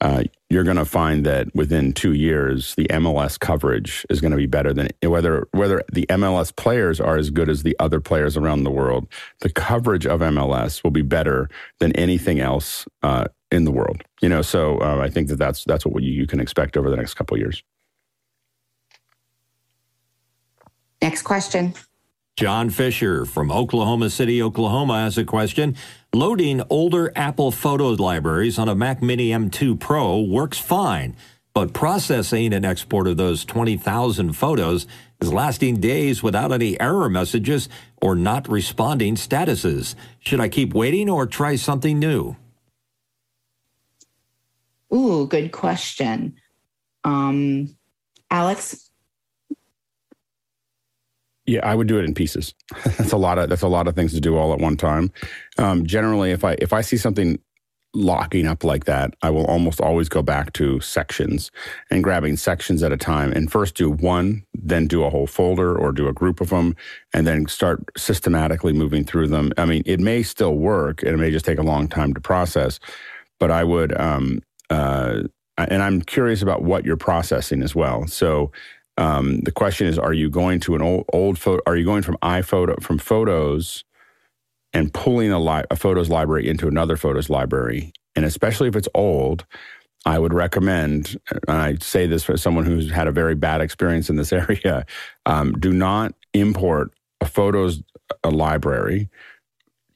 uh, you're going to find that within two years, the MLS coverage is going to be better than whether whether the MLS players are as good as the other players around the world. The coverage of MLS will be better than anything else uh, in the world. You know, so I think that that's that's what you, you can expect over the next couple of years. Next question. John Fisher from Oklahoma City, Oklahoma has a question. Loading older Apple photo libraries on a Mac Mini M2 Pro works fine, but processing and export of those 20,000 photos is lasting days without any error messages or not responding statuses. Should I keep waiting or try something new? Ooh, good question. Um, Alex? Yeah, I would do it in pieces. that's a lot of that's a lot of things to do all at one time. Um, generally, if I if I see something locking up like that, I will almost always go back to sections and grabbing sections at a time and first do one, then do a whole folder or do a group of them and then start systematically moving through them. I mean, it may still work and it may just take a long time to process, but I would, um, uh, and I'm curious about what you're processing as well. So um, the question is, are you going to an old, old photo? Are you going from iPhoto from photos and pulling a, li- a photos library into another photos library? And especially if it's old, I would recommend, and I say this for someone who's had a very bad experience in this area, um, do not import a photos a library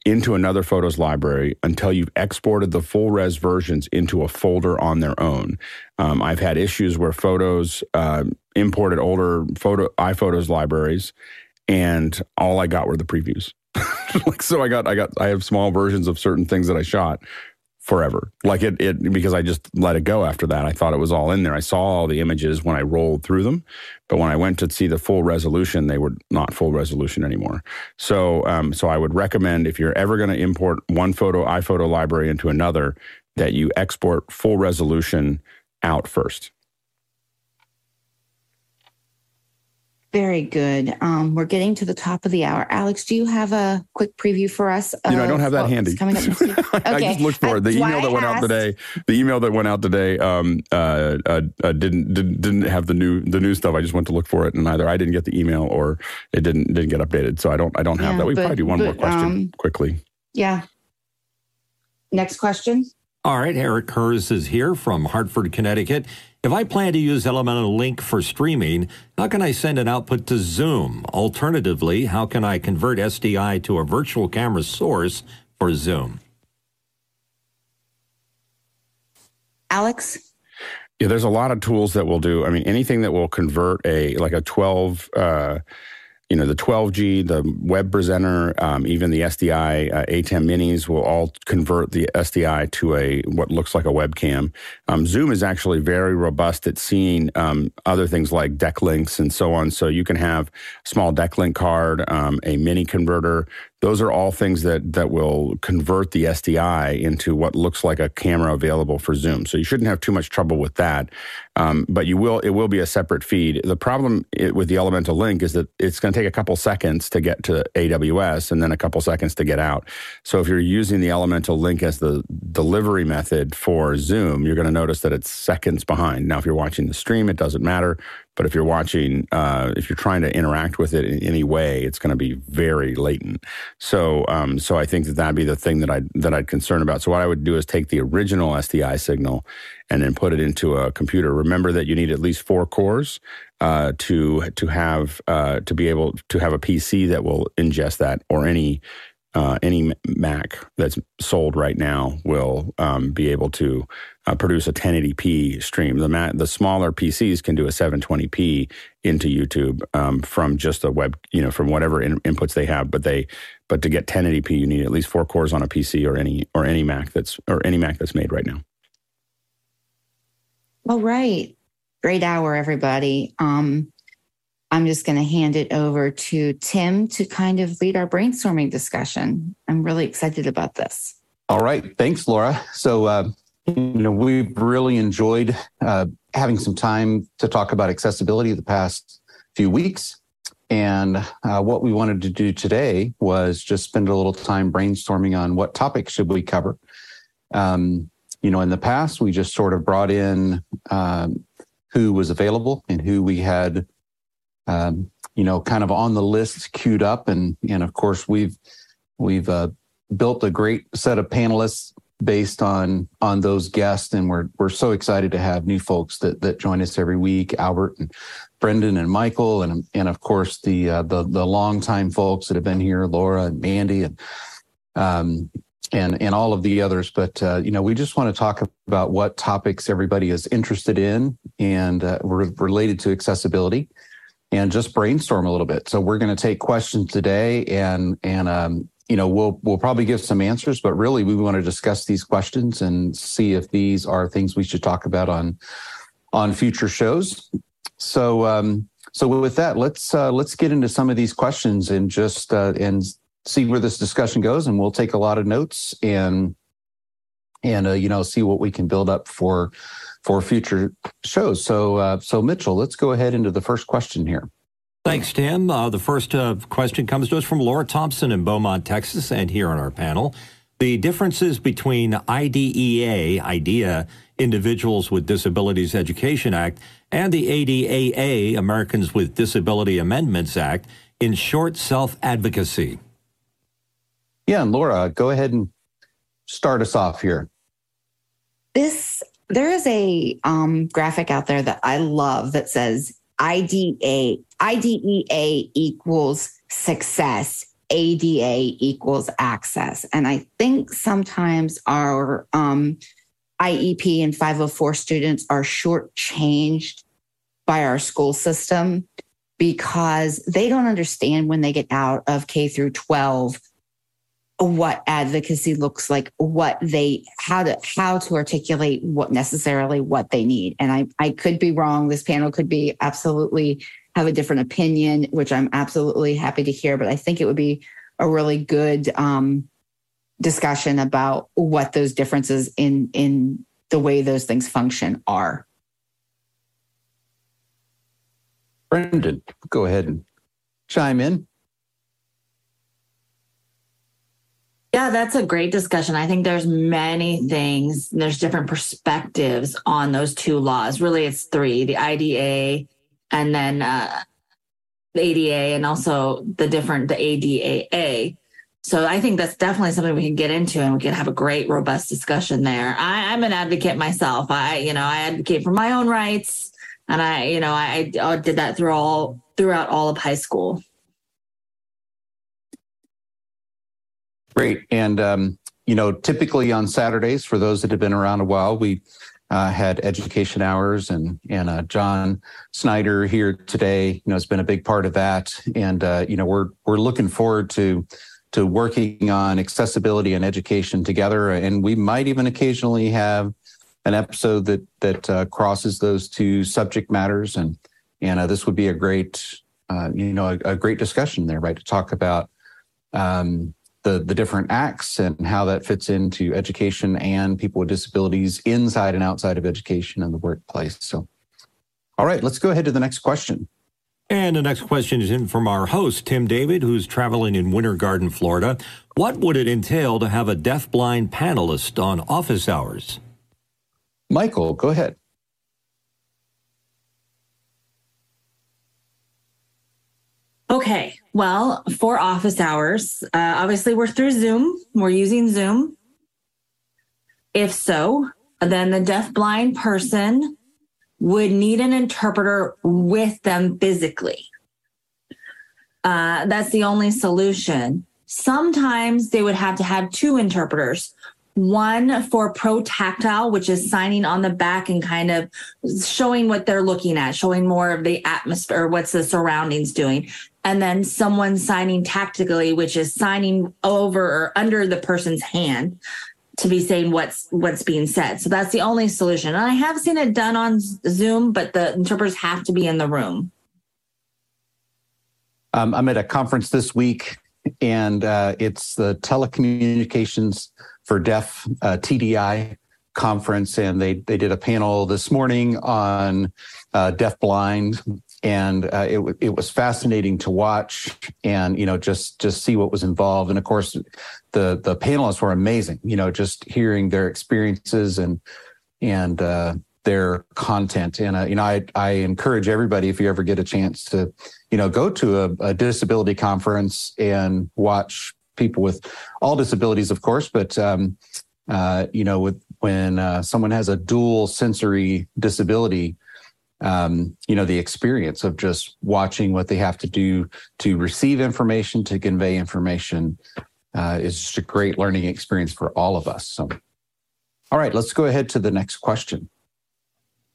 into another photos library until you've exported the full res versions into a folder on their own. Um, I've had issues where photos uh, imported older photo iPhotos libraries, and all I got were the previews. like so, I got I got I have small versions of certain things that I shot forever. Like it, it because I just let it go after that. I thought it was all in there. I saw all the images when I rolled through them, but when I went to see the full resolution, they were not full resolution anymore. So, um, so I would recommend if you're ever going to import one photo iPhoto library into another, that you export full resolution out first. Very good. Um, we're getting to the top of the hour. Alex, do you have a quick preview for us? You know, I don't have that handy. Coming up okay. I just looked for it. The email that went out today. The email that went out today um, uh, uh, uh, didn't, didn't didn't have the new the new stuff. I just went to look for it, and either I didn't get the email or it didn't didn't get updated. So I don't I don't have yeah, that. We but, probably do one but, more question um, quickly. Yeah. Next question. All right, Eric Hers is here from Hartford, Connecticut. If I plan to use Elemental Link for streaming, how can I send an output to Zoom? Alternatively, how can I convert SDI to a virtual camera source for Zoom? Alex? Yeah, there's a lot of tools that will do. I mean, anything that will convert a like a 12 uh, you know, the 12G, the web presenter, um, even the SDI uh, minis will all convert the SDI to a what looks like a webcam. Um, Zoom is actually very robust at seeing um, other things like DeckLinks and so on. So you can have small DeckLink card, um, a mini converter, those are all things that that will convert the SDI into what looks like a camera available for Zoom. So you shouldn't have too much trouble with that. Um, but you will it will be a separate feed. The problem with the Elemental Link is that it's going to take a couple seconds to get to AWS and then a couple seconds to get out. So if you're using the Elemental Link as the delivery method for Zoom, you're going to notice that it's seconds behind. Now if you're watching the stream, it doesn't matter. But if you're watching, uh, if you're trying to interact with it in any way, it's going to be very latent. So, um, so I think that that'd be the thing that I that I'd concern about. So what I would do is take the original SDI signal and then put it into a computer. Remember that you need at least four cores uh, to to have uh, to be able to have a PC that will ingest that or any uh, any Mac that's sold right now will um, be able to uh, produce a 1080p stream. The Mac, the smaller PCs can do a 720p into YouTube um, from just the web, you know, from whatever in, inputs they have. But they, but to get 1080p, you need at least four cores on a PC or any or any Mac that's or any Mac that's made right now. All right, great hour, everybody. Um, I'm just going to hand it over to Tim to kind of lead our brainstorming discussion. I'm really excited about this. All right. Thanks, Laura. So, uh, you know, we've really enjoyed uh, having some time to talk about accessibility the past few weeks. And uh, what we wanted to do today was just spend a little time brainstorming on what topics should we cover. Um, you know, in the past, we just sort of brought in um, who was available and who we had um, you know, kind of on the list queued up. And, and of course, we've, we've uh, built a great set of panelists based on on those guests. And we're we're so excited to have new folks that that join us every week albert and brendan and michael. And and of course the uh, the the longtime folks that have been here laura and mandy and um and and all of the others. But uh, you know we just want to talk about what topics everybody is interested in and uh, related to accessibility and just brainstorm a little bit. So we're going to take questions today, and and um, you know we'll we'll probably give some answers, but really we want to discuss these questions and see if these are things we should talk about on on future shows. So um, so with that, let's uh, let's get into some of these questions and just uh, and see where this discussion goes, and we'll take a lot of notes and and uh, you know see what we can build up for for future shows. So, uh, so Mitchell, let's go ahead into the first question here. Thanks, Tim. Uh, the first uh, question comes to us from Laura Thompson in Beaumont, Texas, and here on our panel. The differences between IDEA, IDEA, Individuals with Disabilities Education Act, and the ADAA, Americans with Disability Amendments Act, in short self advocacy. Yeah, and Laura, go ahead and start us off here. This there is a um, graphic out there that I love that says IDA, IDEA equals success, ADA equals access. And I think sometimes our um, IEP and 504 students are shortchanged by our school system because they don't understand when they get out of K through 12 what advocacy looks like, what they how to how to articulate what necessarily what they need. And I I could be wrong. This panel could be absolutely have a different opinion, which I'm absolutely happy to hear. But I think it would be a really good um, discussion about what those differences in in the way those things function are. Brendan, go ahead and chime in. Yeah, that's a great discussion. I think there's many things, there's different perspectives on those two laws. Really, it's three the IDA and then uh, the ADA, and also the different, the ADAA. So I think that's definitely something we can get into and we can have a great, robust discussion there. I, am an advocate myself. I, you know, I advocate for my own rights. And I, you know, I, I did that through all throughout all of high school. Great. And, um, you know, typically on Saturdays, for those that have been around a while, we uh, had education hours and and uh, John Snyder here today, you know, has been a big part of that. And uh, you know, we're we're looking forward to to working on accessibility and education together. And we might even occasionally have an episode that that uh, crosses those two subject matters. And and uh, this would be a great uh, you know a, a, great discussion there, right? To talk about um, the the different acts and how that fits into education and people with disabilities inside and outside of education and the workplace. So, all right, let's go ahead to the next question. And the next question is in from our host, Tim David, who's traveling in Winter Garden, Florida. What would it entail to have a deafblind panelist on office hours? Michael, go ahead. Okay. Well, for office hours, uh, obviously we're through Zoom. We're using Zoom. If so, then the deaf-blind person would need an interpreter with them physically. Uh, that's the only solution. Sometimes they would have to have two interpreters one for pro tactile, which is signing on the back and kind of showing what they're looking at, showing more of the atmosphere, what's the surroundings doing. And then someone signing tactically, which is signing over or under the person's hand to be saying what's what's being said. So that's the only solution. And I have seen it done on Zoom, but the interpreters have to be in the room. Um, I'm at a conference this week, and uh, it's the telecommunications for Deaf uh, TDI conference, and they they did a panel this morning on uh, deaf blind, and uh, it it was fascinating to watch, and you know just just see what was involved, and of course the the panelists were amazing. You know, just hearing their experiences and and uh, their content. And uh, you know, I I encourage everybody if you ever get a chance to, you know, go to a, a disability conference and watch people with all disabilities, of course, but um, uh, you know, with when uh, someone has a dual sensory disability, um, you know, the experience of just watching what they have to do to receive information, to convey information, uh, is just a great learning experience for all of us. So, all right, let's go ahead to the next question.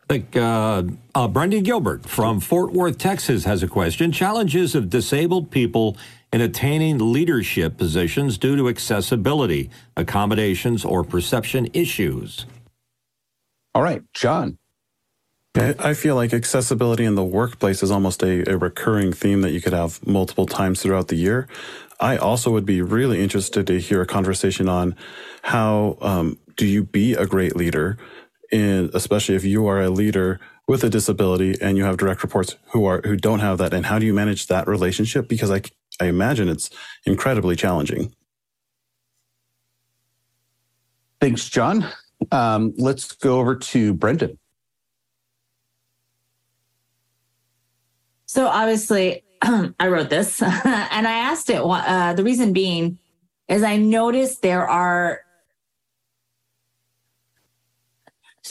I think uh, uh, Brendan Gilbert from Fort Worth, Texas, has a question. Challenges of disabled people in attaining leadership positions due to accessibility, accommodations, or perception issues. All right, John. I feel like accessibility in the workplace is almost a, a, recurring theme that you could have multiple times throughout the year. I also would be really interested to hear a conversation on how um, do you be a great leader, in, especially if you are a leader with a disability and you have direct reports who are who don't have that, and how do you manage that relationship? Because I I imagine it's incredibly challenging. Thanks, John. Um, let's go over to Brendan. So obviously, I wrote this and I asked it. Uh, the reason being is I noticed there are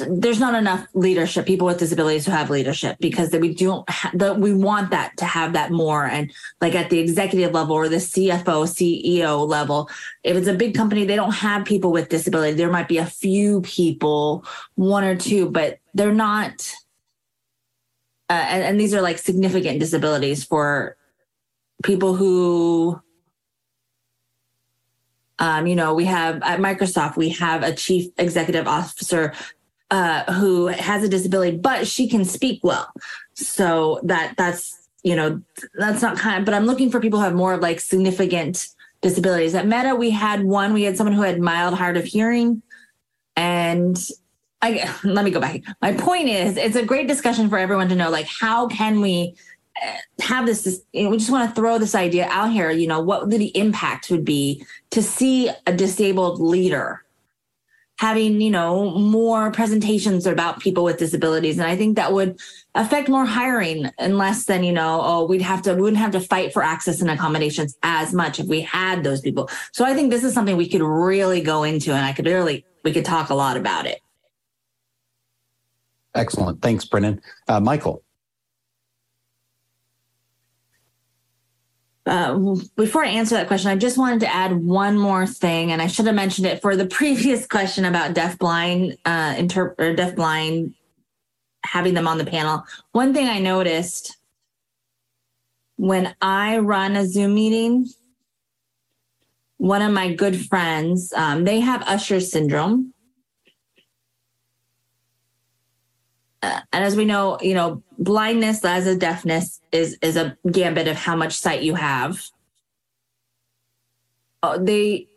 there's not enough leadership people with disabilities who have leadership because we don't ha- the, we want that to have that more and like at the executive level or the cfo ceo level if it's a big company they don't have people with disability there might be a few people one or two but they're not uh, and, and these are like significant disabilities for people who um, you know, we have at Microsoft, we have a chief executive officer uh, who has a disability, but she can speak well. So that that's you know that's not kind of. But I'm looking for people who have more of like significant disabilities. At Meta, we had one. We had someone who had mild hard of hearing, and I let me go back. My point is, it's a great discussion for everyone to know, like, how can we uh, have this, this we just want to throw this idea out here, you know, what the impact would be to see a disabled leader having, you know, more presentations about people with disabilities. And I think that would affect more hiring and less than, you know, oh, we'd have to, we wouldn't have to fight for access and accommodations as much if we had those people. So I think this is something we could really go into and I could really, we could talk a lot about it. Excellent. Thanks, Brendan. Uh, Michael. Uh, before I answer that question, I just wanted to add one more thing, and I should have mentioned it for the previous question about deaf blind uh, inter- or deaf blind having them on the panel. One thing I noticed when I run a Zoom meeting, one of my good friends, um, they have Usher syndrome, uh, and as we know, you know, blindness as a deafness is is a gambit of how much sight you have. Uh, they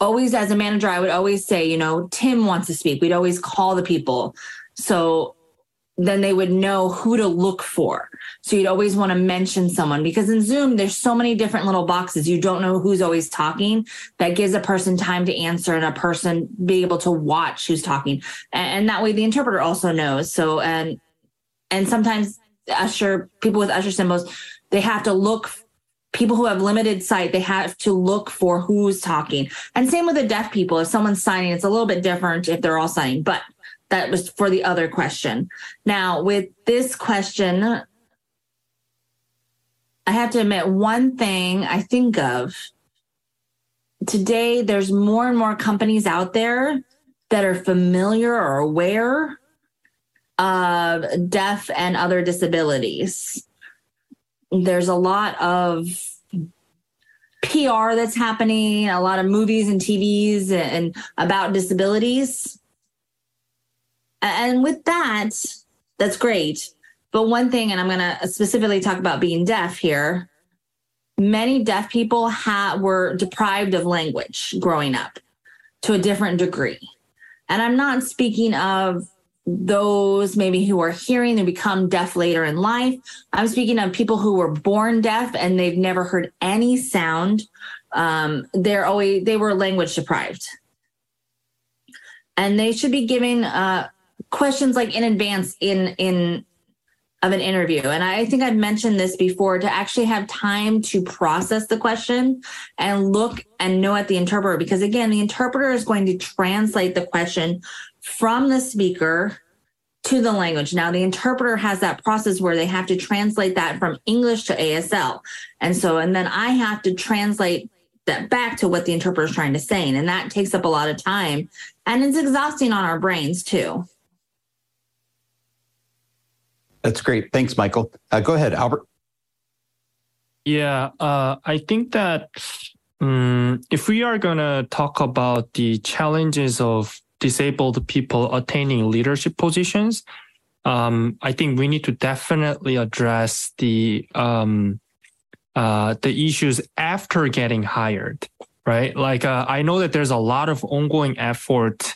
always, as a manager, I would always say, you know, Tim wants to speak. We'd always call the people. So then they would know who to look for. So you'd always want to mention someone because in Zoom, there's so many different little boxes. You don't know who's always talking. That gives a person time to answer and a person be able to watch who's talking. And, that way the interpreter also knows. So, and, and sometimes Usher, people with Usher symbols, they have to look people who have limited sight they have to look for who's talking and same with the deaf people if someone's signing it's a little bit different if they're all signing but that was for the other question. Now, with this question, I have to admit, one thing I think of today, there's more and more companies out there that are familiar or aware of deaf and other disabilities. There's a lot of PR that's happening, a lot of movies and TVs and about disabilities. And with that, that's great. But one thing, and I'm going to specifically talk about being deaf here. Many deaf people ha- were deprived of language growing up to a different degree. And I'm not speaking of those maybe who are hearing and become deaf later in life. I'm speaking of people who were born deaf and they've never heard any sound. Um, they're always they were language deprived, and they should be given uh, questions like in advance in in of an interview. And I think I've mentioned this before to actually have time to process the question and look and know at the interpreter. Because again, the interpreter is going to translate the question from the speaker to the language. Now, the interpreter has that process where they have to translate that from English to ASL. And so, and then I have to translate that back to what the interpreter is trying to say. And that takes up a lot of time and it's exhausting on our brains too. That's great. Thanks, Michael. Uh, go ahead, Albert. Yeah, uh, I think that um, if we are going to talk about the challenges of disabled people attaining leadership positions, um, I think we need to definitely address the um, uh, the issues after getting hired, right? Like uh, I know that there's a lot of ongoing effort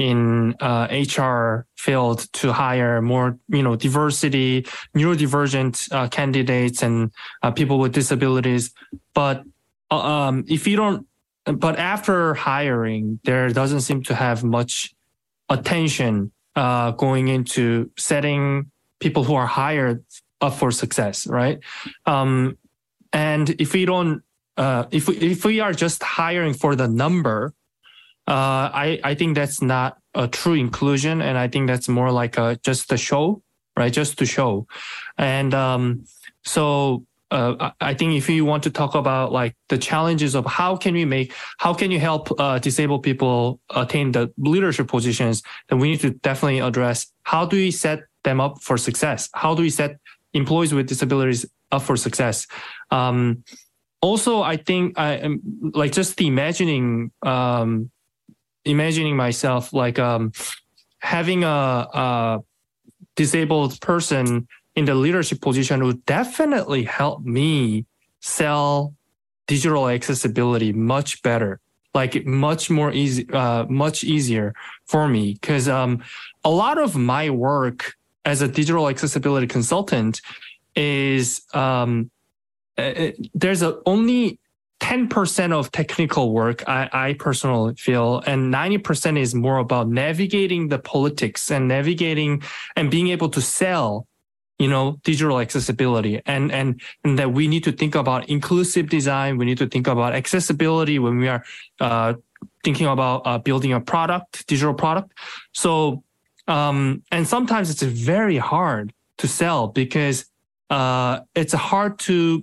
in uh, HR field to hire more, you know, diversity, neurodivergent uh, candidates and uh, people with disabilities. But uh, um, if you don't, but after hiring, there doesn't seem to have much attention uh, going into setting people who are hired up for success, right? Um, and if we don't, uh, if we, if we are just hiring for the number, uh, I, I think that's not a true inclusion. And I think that's more like a, just a show, right? Just to show. And, um, so, uh, I think if you want to talk about like the challenges of how can we make, how can you help uh, disabled people attain the leadership positions, then we need to definitely address how do we set them up for success? How do we set employees with disabilities up for success? Um, also, I think I am like just imagining um, imagining myself like um, having a, a disabled person in the leadership position would definitely help me sell digital accessibility much better like much more easy uh, much easier for me. Because um, a lot of my work as a digital accessibility consultant is um, it, there's a, only 10% of technical work, I, I personally feel, and 90% is more about navigating the politics and navigating and being able to sell, you know, digital accessibility and, and, and that we need to think about inclusive design. We need to think about accessibility when we are, uh, thinking about uh, building a product, digital product. So, um, and sometimes it's very hard to sell because, uh, it's hard to,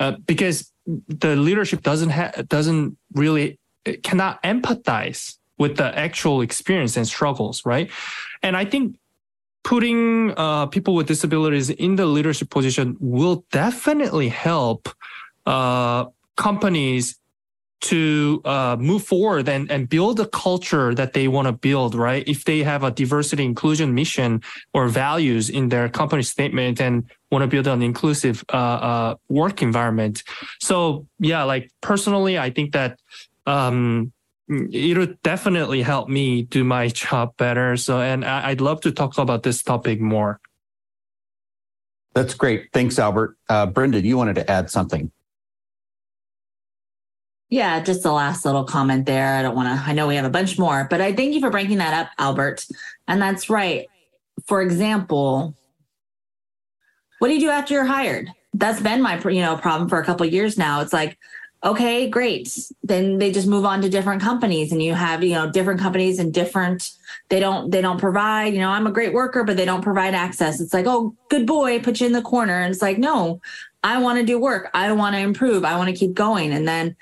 uh, because the leadership doesn't have doesn't really cannot empathize with the actual experience and struggles, right? And I think putting uh, people with disabilities in the leadership position will definitely help uh, companies to uh, move forward and, and build a culture that they want to build, right? If they have a diversity inclusion mission or values in their company statement and want to build an inclusive uh, uh, work environment. So yeah, like personally, I think that um, it'll definitely help me do my job better. So, and I, would love to talk about this topic more. That's great. Thanks, Albert. Uh, Brenda, you wanted to add something. Yeah, just the last little comment there. I don't want to, I know we have a bunch more, but I thank you for breaking that up, Albert. And that's right. For example, what do you do after you're hired? That's been my, you know, problem for a couple years now. It's like, okay, great. Then they just move on to different companies and you have, you know, different companies and different, they don't, they don't provide, you know, I'm a great worker, but they don't provide access. It's like, oh, good boy, put you in the corner. And it's like, no, I want to do work. I want to improve. I want to keep going. And then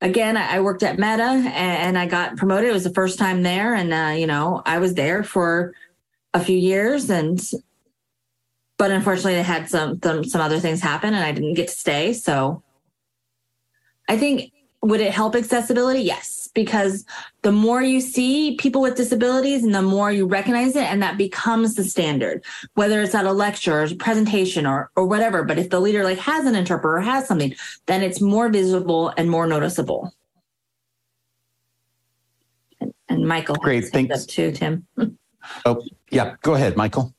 again, I worked at Meta and I got promoted. It was the first time there. And, uh, you know, I was there for a few years and, but unfortunately they had some, some, some other things happen and I didn't get to stay. So I think, would it help accessibility? Yes because the more you see people with disabilities and the more you recognize it and that becomes the standard whether it's at a lecture or a presentation or or whatever. But if the leader like has an interpreter or has something then it's more visible and more noticeable. And, and michael great thanks. too tim. Oh yeah go ahead michael.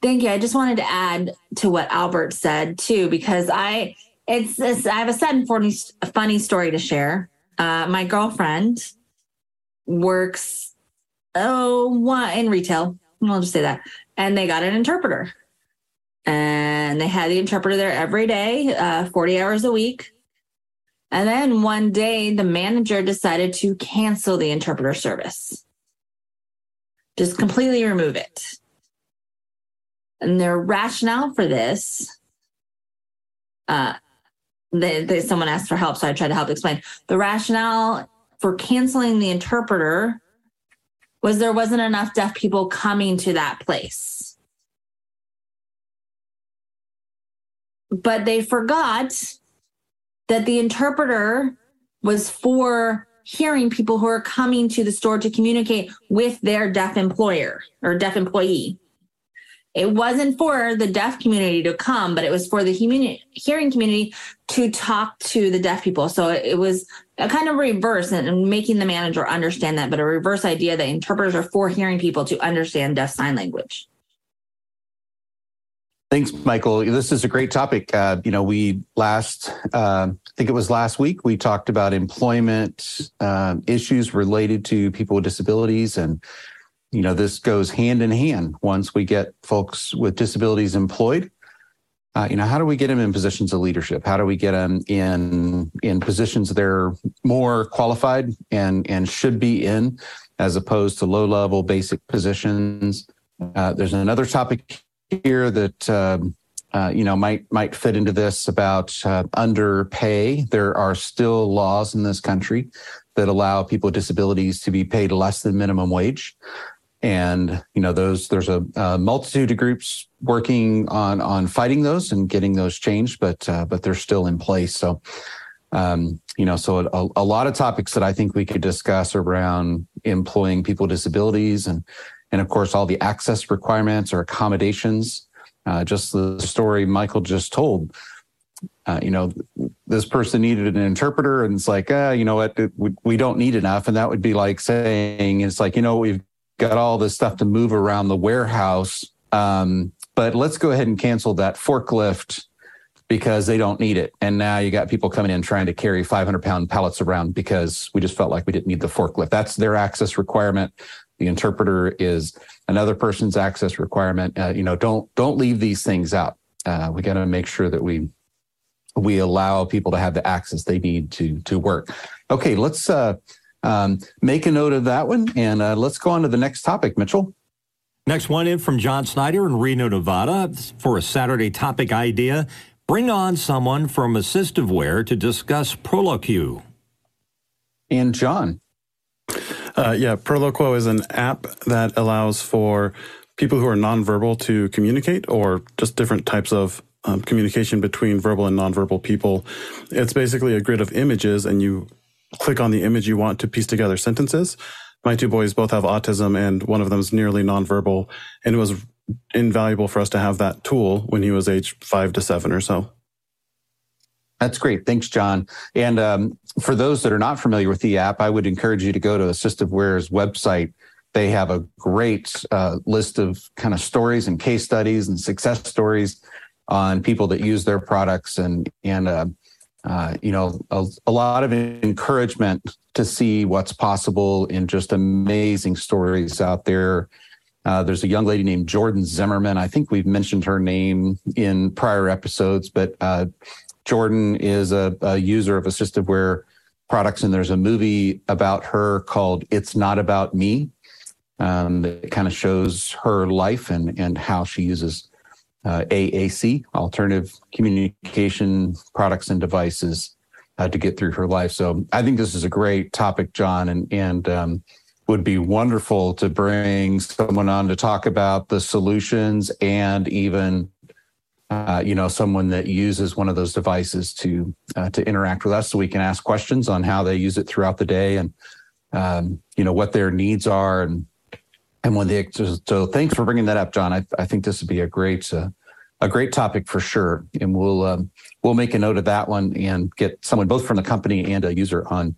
Thank you. I just wanted to add to what Albert said too, because I it's, I have a sudden funny, funny story to share. Uh, my girlfriend works oh one in retail. I'll just say that, and they got an interpreter, and they had the interpreter there every day, uh, forty hours a week. And then one day, the manager decided to cancel the interpreter service, just completely remove it. And their rationale for this uh, they, they, someone asked for help, so I tried to help explain. The rationale for canceling the interpreter was there wasn't enough deaf people coming to that place. But they forgot that the interpreter was for hearing people who are coming to the store to communicate with their deaf employer or deaf employee. It wasn't for the deaf community to come, but it was for the hearing community to talk to the deaf people. So it was a kind of reverse and making the manager understand that, but a reverse idea that interpreters are for hearing people to understand deaf sign language. Thanks, Michael. This is a great topic. Uh, you know, we last, uh, I think it was last week, we talked about employment uh, issues related to people with disabilities and you know, this goes hand in hand. Once we get folks with disabilities employed, uh, you know, how do we get them in positions of leadership? How do we get them in in positions they're more qualified and and should be in, as opposed to low level basic positions? Uh, there's another topic here that um, uh, you know might might fit into this about uh, underpay. There are still laws in this country that allow people with disabilities to be paid less than minimum wage and you know those there's a, a, multitude of groups working on on fighting those and getting those changed but uh, but they're still in place. So um, you know so a, a, lot of topics that i think we could discuss around employing people with disabilities and and of course all the access requirements or accommodations. Uh, just the story michael just told uh, you know, this person needed an interpreter, and it's like, uh, you know what, we, we don't need enough, and that would be like saying, it's like, you know, we've got all this stuff to move around the warehouse. Um, but let's go ahead and cancel that forklift because they don't need it. And now you got people coming in trying to carry 500 pound pallets around because we just felt like we didn't need the forklift. That's their access requirement. The interpreter is another person's access requirement. Uh, you know, don't don't leave these things out. Uh, we got to make sure that we we allow people to have the access they need to to work. Okay, let's uh, um, make a note of that one, and uh, let's go on to the next topic, Mitchell. Next one in from John Snyder in Reno, Nevada, for a Saturday topic idea. Bring on someone from AssistiveWare to discuss Proloquo. And John. Uh, yeah, Proloquo is an app that allows for people who are nonverbal to communicate or just different types of um, communication between verbal and nonverbal people. It's basically a grid of images, and you click on the image you want to piece together sentences. My two boys both have autism, and one of them is nearly nonverbal, and it was invaluable for us to have that tool when he was age five to seven or so. That's great. Thanks, John. And um, for those that are not familiar with the app, I would encourage you to go to AssistiveWare's website. They have a great uh, list of kind of stories and case studies and success stories on people that use their products and and uh, uh, you know, a, a, lot of encouragement to see what's possible in just amazing stories out there. Uh, there's a young lady named Jordan Zimmerman. I think we've mentioned her name in prior episodes, but uh, Jordan is a, a, user of AssistiveWare products, and there's a movie about her called "It's Not About Me." Um, that kind of shows her life and and how she uses uh, AAC, Alternative Communication Products and Devices, uh, to get through her life. So I think this is a great topic, John, and and um, would be wonderful to bring someone on to talk about the solutions and even uh, you know someone that uses one of those devices to uh, to interact with us so we can ask questions on how they use it throughout the day and um, you know what their needs are and and when they so thanks for bringing that up john i, I think this would be a great uh, a great topic for sure and we'll um, we'll make a note of that one and get someone both from the company and a user on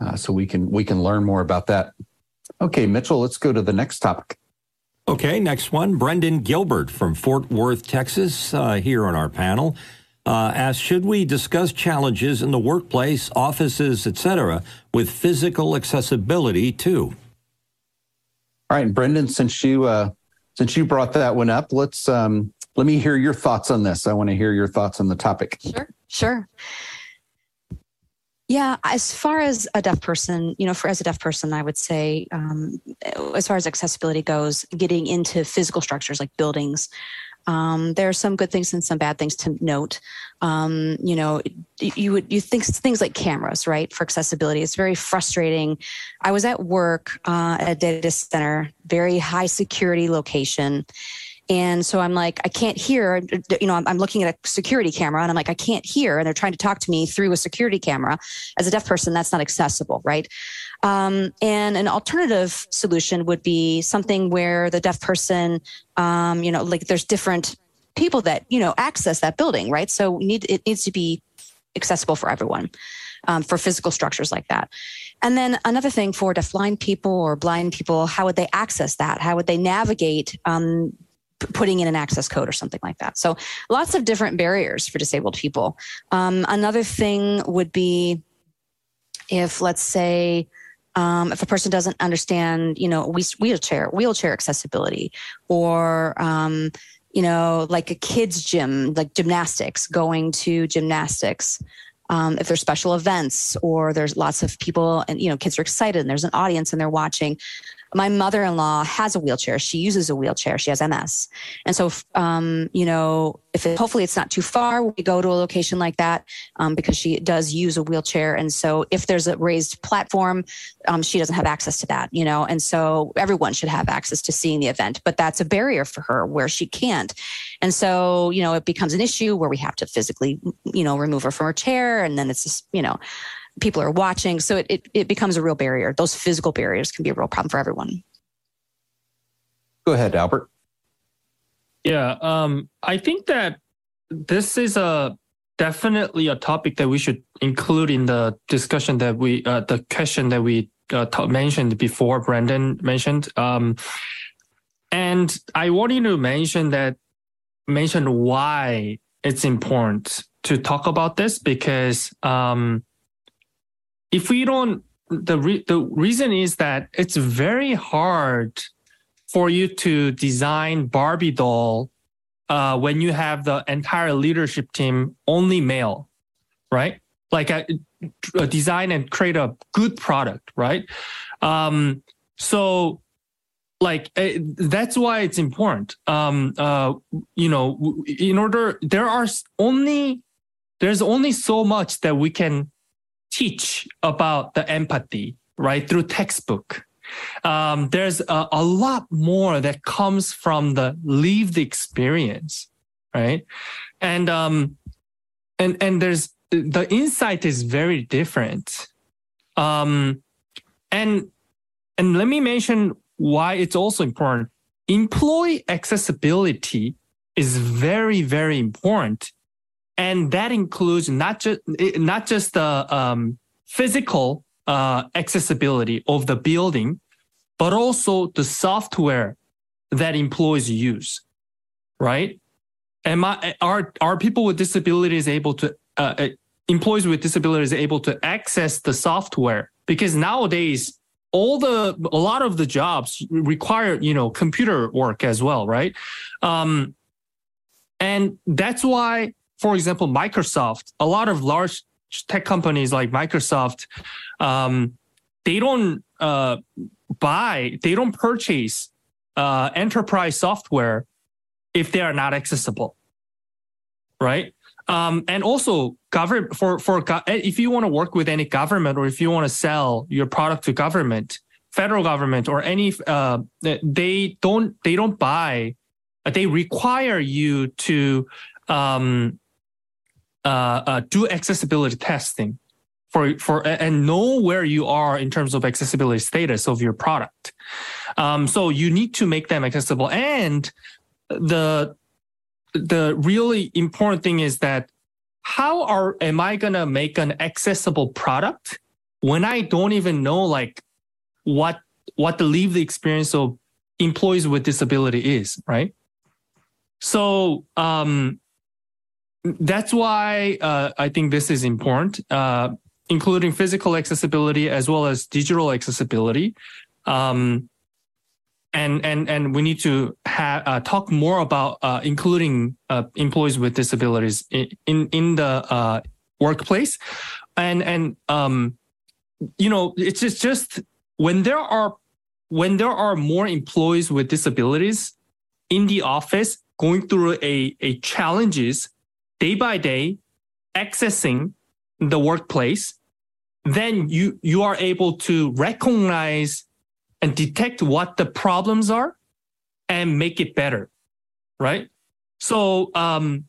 uh, so we can we can learn more about that okay mitchell let's go to the next topic Okay, next one. Brendan Gilbert from Fort Worth, Texas, uh, here on our panel, uh, asked Should we discuss challenges in the workplace, offices, etc., with physical accessibility too? All right, Brendan, since you uh, since you brought that one up, let's um, let me hear your thoughts on this. I want to hear your thoughts on the topic. Sure, sure. Yeah, as far as a deaf person, you know, for as a deaf person, I would say, um, as far as accessibility goes, getting into physical structures like buildings, um, there are some good things and some bad things to note. Um, you know, you would you think things like cameras, right, for accessibility. It's very frustrating. I was at work uh, at a data center, very high security location, and so I'm like, I can't hear, you know, I'm, looking at a security camera and I'm like, I can't hear. And they're trying to talk to me through a security camera. As a deaf person, that's not accessible, right? Um, and an alternative solution would be something where the deaf person, um, you know, like there's different people that, you know, access that building, right? So need, it needs to be accessible for everyone. Um, for physical structures like that. And then another thing for deafblind people or blind people, how would they access that? How would they navigate um, putting in an access code or something like that. So lots of different barriers for disabled people. Um, another thing would be if, let's say, um, if a person doesn't understand, you know, wheelchair wheelchair accessibility, or um, you know, like a kids gym, like gymnastics, going to gymnastics. Um, if there's special events or there's lots of people and you know kids are excited and there's an audience and they're watching my mother-in-law has a wheelchair. She uses a wheelchair. She has ms and so um, you know if it, hopefully it's not too far we go to a location like that um, because she does use a wheelchair. And so if there's a raised platform um, she doesn't have access to that you know? And so everyone should have access to seeing the event but that's a barrier for her where she can't. And so you know it becomes an issue where we have to physically you know remove her from her chair. And then it's just you know people are watching. So it, it, it becomes a real barrier. Those physical barriers can be a real problem for everyone. Go ahead, Albert. Yeah, um, I think that this is a definitely a topic that we should include in the discussion that we, uh, the question that we uh, t- mentioned before. Brendan mentioned, um, and I wanted to mention that mention why it's important to talk about this because um, if we don't the re- the reason is that it's very hard for you to design Barbie doll uh, when you have the entire leadership team only male, right? Like a, a design and create a good product, right? Um, so like uh, that's why it's important. Um, uh, you know, in order there are only there's only so much that we can teach about the empathy, right, through textbook. Um, there's a, a lot more that comes from the lived experience, right? And um, and and there's the insight is very different. Um, and and let me mention why it's also important. Employee accessibility is very very important and that includes not just not just the um, physical uh, accessibility of the building, but also the software that employees use, right? Am I, are are people with disabilities able to uh, uh, employees with disabilities able to access the software? Because nowadays, all the a lot of the jobs require you know computer work as well, right? Um, and that's why for example, Microsoft, a lot of large tech companies like Microsoft, um, they don't uh, buy, they don't purchase uh, enterprise software if they are not accessible, right? Um, and also, government for for if you want to work with any government or if you want to sell your product to government, federal government or any, uh, they don't they don't buy. They require you to um, uh, uh, do accessibility testing for for and know where you are in terms of accessibility status of your product. Um, so you need to make them accessible, and the the really important thing is that how are am I gonna make an accessible product when I don't even know like what what the lived experience of employees with disability is, right? So um, that's why uh, I think this is important. Uh, including physical accessibility as well as digital accessibility. Um, and and and we need to have uh, talk more about uh, including uh, employees with disabilities in in, in the uh, workplace, and and um, you know it's just just when there are when there are more employees with disabilities in the office going through a a challenges day by day accessing the workplace then you you are able to recognize and detect what the problems are and make it better right? So um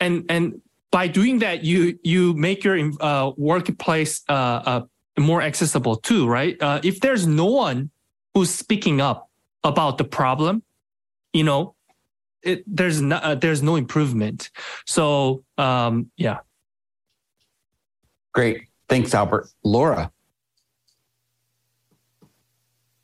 and and by doing that you you make your uh, workplace uh, uh, more accessible too right? Uh, if there's no one who's speaking up about the problem you know it, there's no uh, there's no improvement so um yeah great Thanks, Albert. Laura.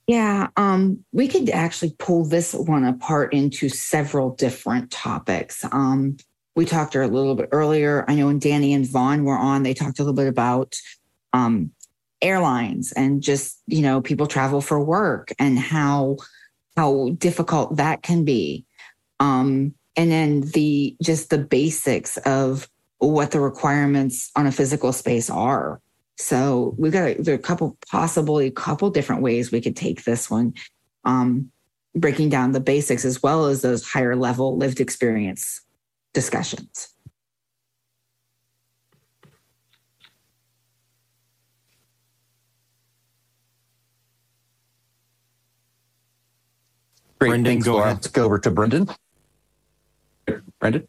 Yeah, um, we could actually pull this one apart into several different topics. Um, we talked a little bit earlier. I know when Danny and Vaughn were on, they talked a little bit about um, airlines and just you know people travel for work and how how difficult that can be. Um, and then the just the basics of what the requirements on a physical space are. So we've got a, there are a couple, possibly a couple different ways we could take this one, um, breaking down the basics as well as those higher level lived experience discussions. Great. Brendan, Thanks, go Laura. Ahead. Let's go over to Brendan. Brendan?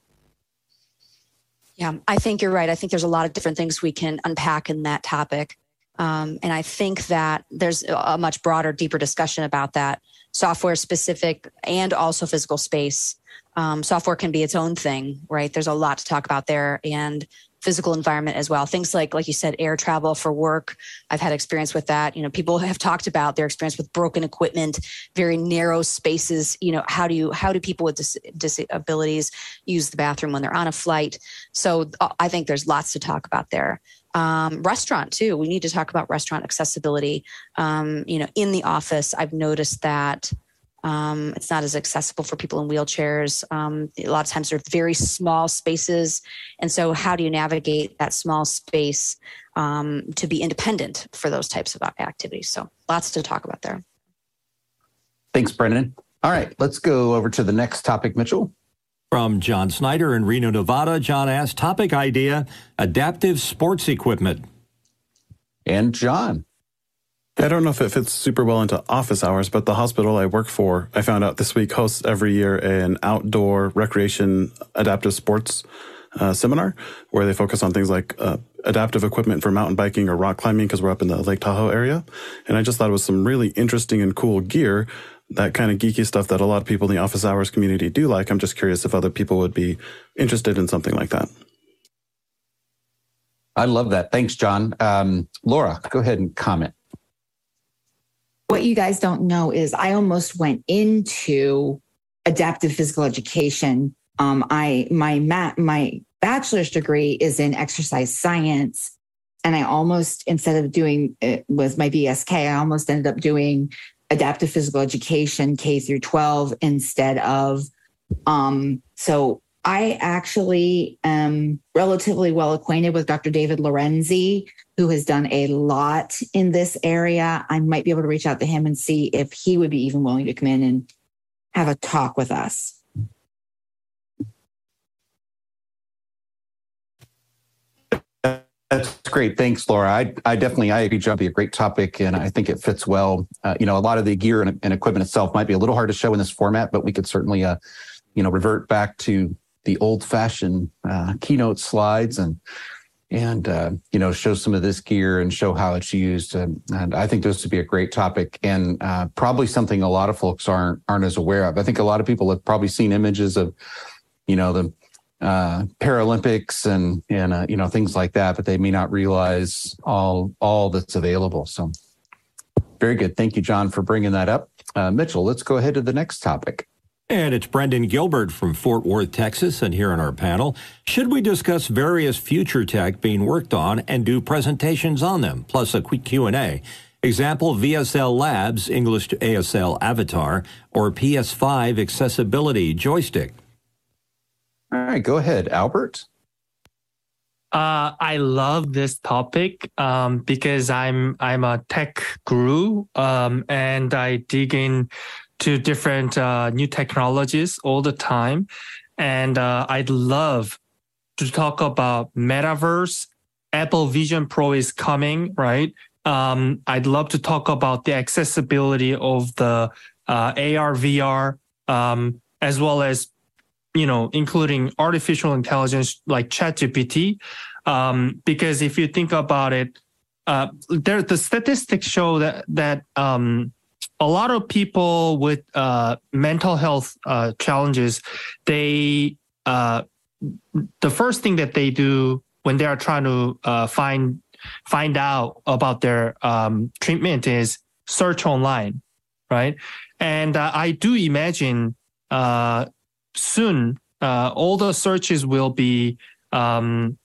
Yeah, I think you're right. I think there's a lot of different things we can unpack in that topic. Um, and I think that there's a much broader, deeper discussion about that software specific and also physical space. Um, software can be its own thing, right? There's a lot to talk about there. And physical environment as well. Things like, like you said, air travel for work. I've had experience with that. You know, people have talked about their experience with broken equipment, very narrow spaces. You know, how do you, how do people with dis- disabilities use the bathroom when they're on a flight? So uh, I think there's lots to talk about there. Um, restaurant too. We need to talk about restaurant accessibility. Um, you know, in the office, I've noticed that um, it's not as accessible for people in wheelchairs. Um, a lot of times they're very small spaces. And so, how do you navigate that small space um, to be independent for those types of activities? So, lots to talk about there. Thanks, Brendan. All right, let's go over to the next topic, Mitchell. From John Snyder in Reno, Nevada, John asked topic idea adaptive sports equipment. And John. I don't know if it fits super well into office hours, but the hospital I work for, I found out this week hosts every year an outdoor recreation adaptive sports uh, seminar where they focus on things like uh, adaptive equipment for mountain biking or rock climbing because we're up in the Lake Tahoe area. And I just thought it was some really interesting and cool gear, that kind of geeky stuff that a lot of people in the office hours community do like. I'm just curious if other people would be interested in something like that. I love that. Thanks, John. Um, Laura, go ahead and comment what you guys don't know is I almost went into adaptive physical education. Um, I my mat my bachelor's degree is in exercise science, and I almost instead of doing it with my BSK, I almost ended up doing adaptive physical education K through 12 instead of um, so I actually am relatively well acquainted with Dr. David Lorenzi, who has done a lot in this area. I might be able to reach out to him and see if he would be even willing to come in and have a talk with us. That's great. Thanks, Laura. I, I definitely, I agree, John, be a great topic, and I think it fits well. Uh, you know, a lot of the gear and, and, equipment itself might be a little hard to show in this format, but we could certainly, uh, you know, revert back to the old-fashioned uh, keynote slides and and uh, you know show some of this gear and show how it's used. And, and I think this would be a great topic and uh, probably something a lot of folks aren't aren't as aware of. I think a lot of people have probably seen images of, you know, the uh, Paralympics and and uh, you know things like that, but they may not realize all all that's available. So, very good. Thank you, John, for bringing that up. Uh, Mitchell, let's go ahead to the next topic. And it's Brendan Gilbert from Fort Worth, Texas, and here on our panel, should we discuss various future tech being worked on and do presentations on them, plus a quick Q&A? Example, VSL Labs English to ASL Avatar or PS5 Accessibility Joystick. All right, go ahead, Albert. Uh, I love this topic um, because I'm I'm a tech guru um, and I dig in to different uh, new technologies all the time, and uh, I'd love to talk about metaverse. Apple Vision Pro is coming, right? Um, I'd love to talk about the accessibility of the uh, AR VR um, as well as you know, including artificial intelligence like ChatGPT. Um, because if you think about it, uh, there the statistics show that that um, a lot of people with uh, mental health uh, challenges, they uh, the first thing that they do when they are trying to uh, find find out about their um, treatment is search online, right? And uh, I do imagine soon uh, all the searches will be um,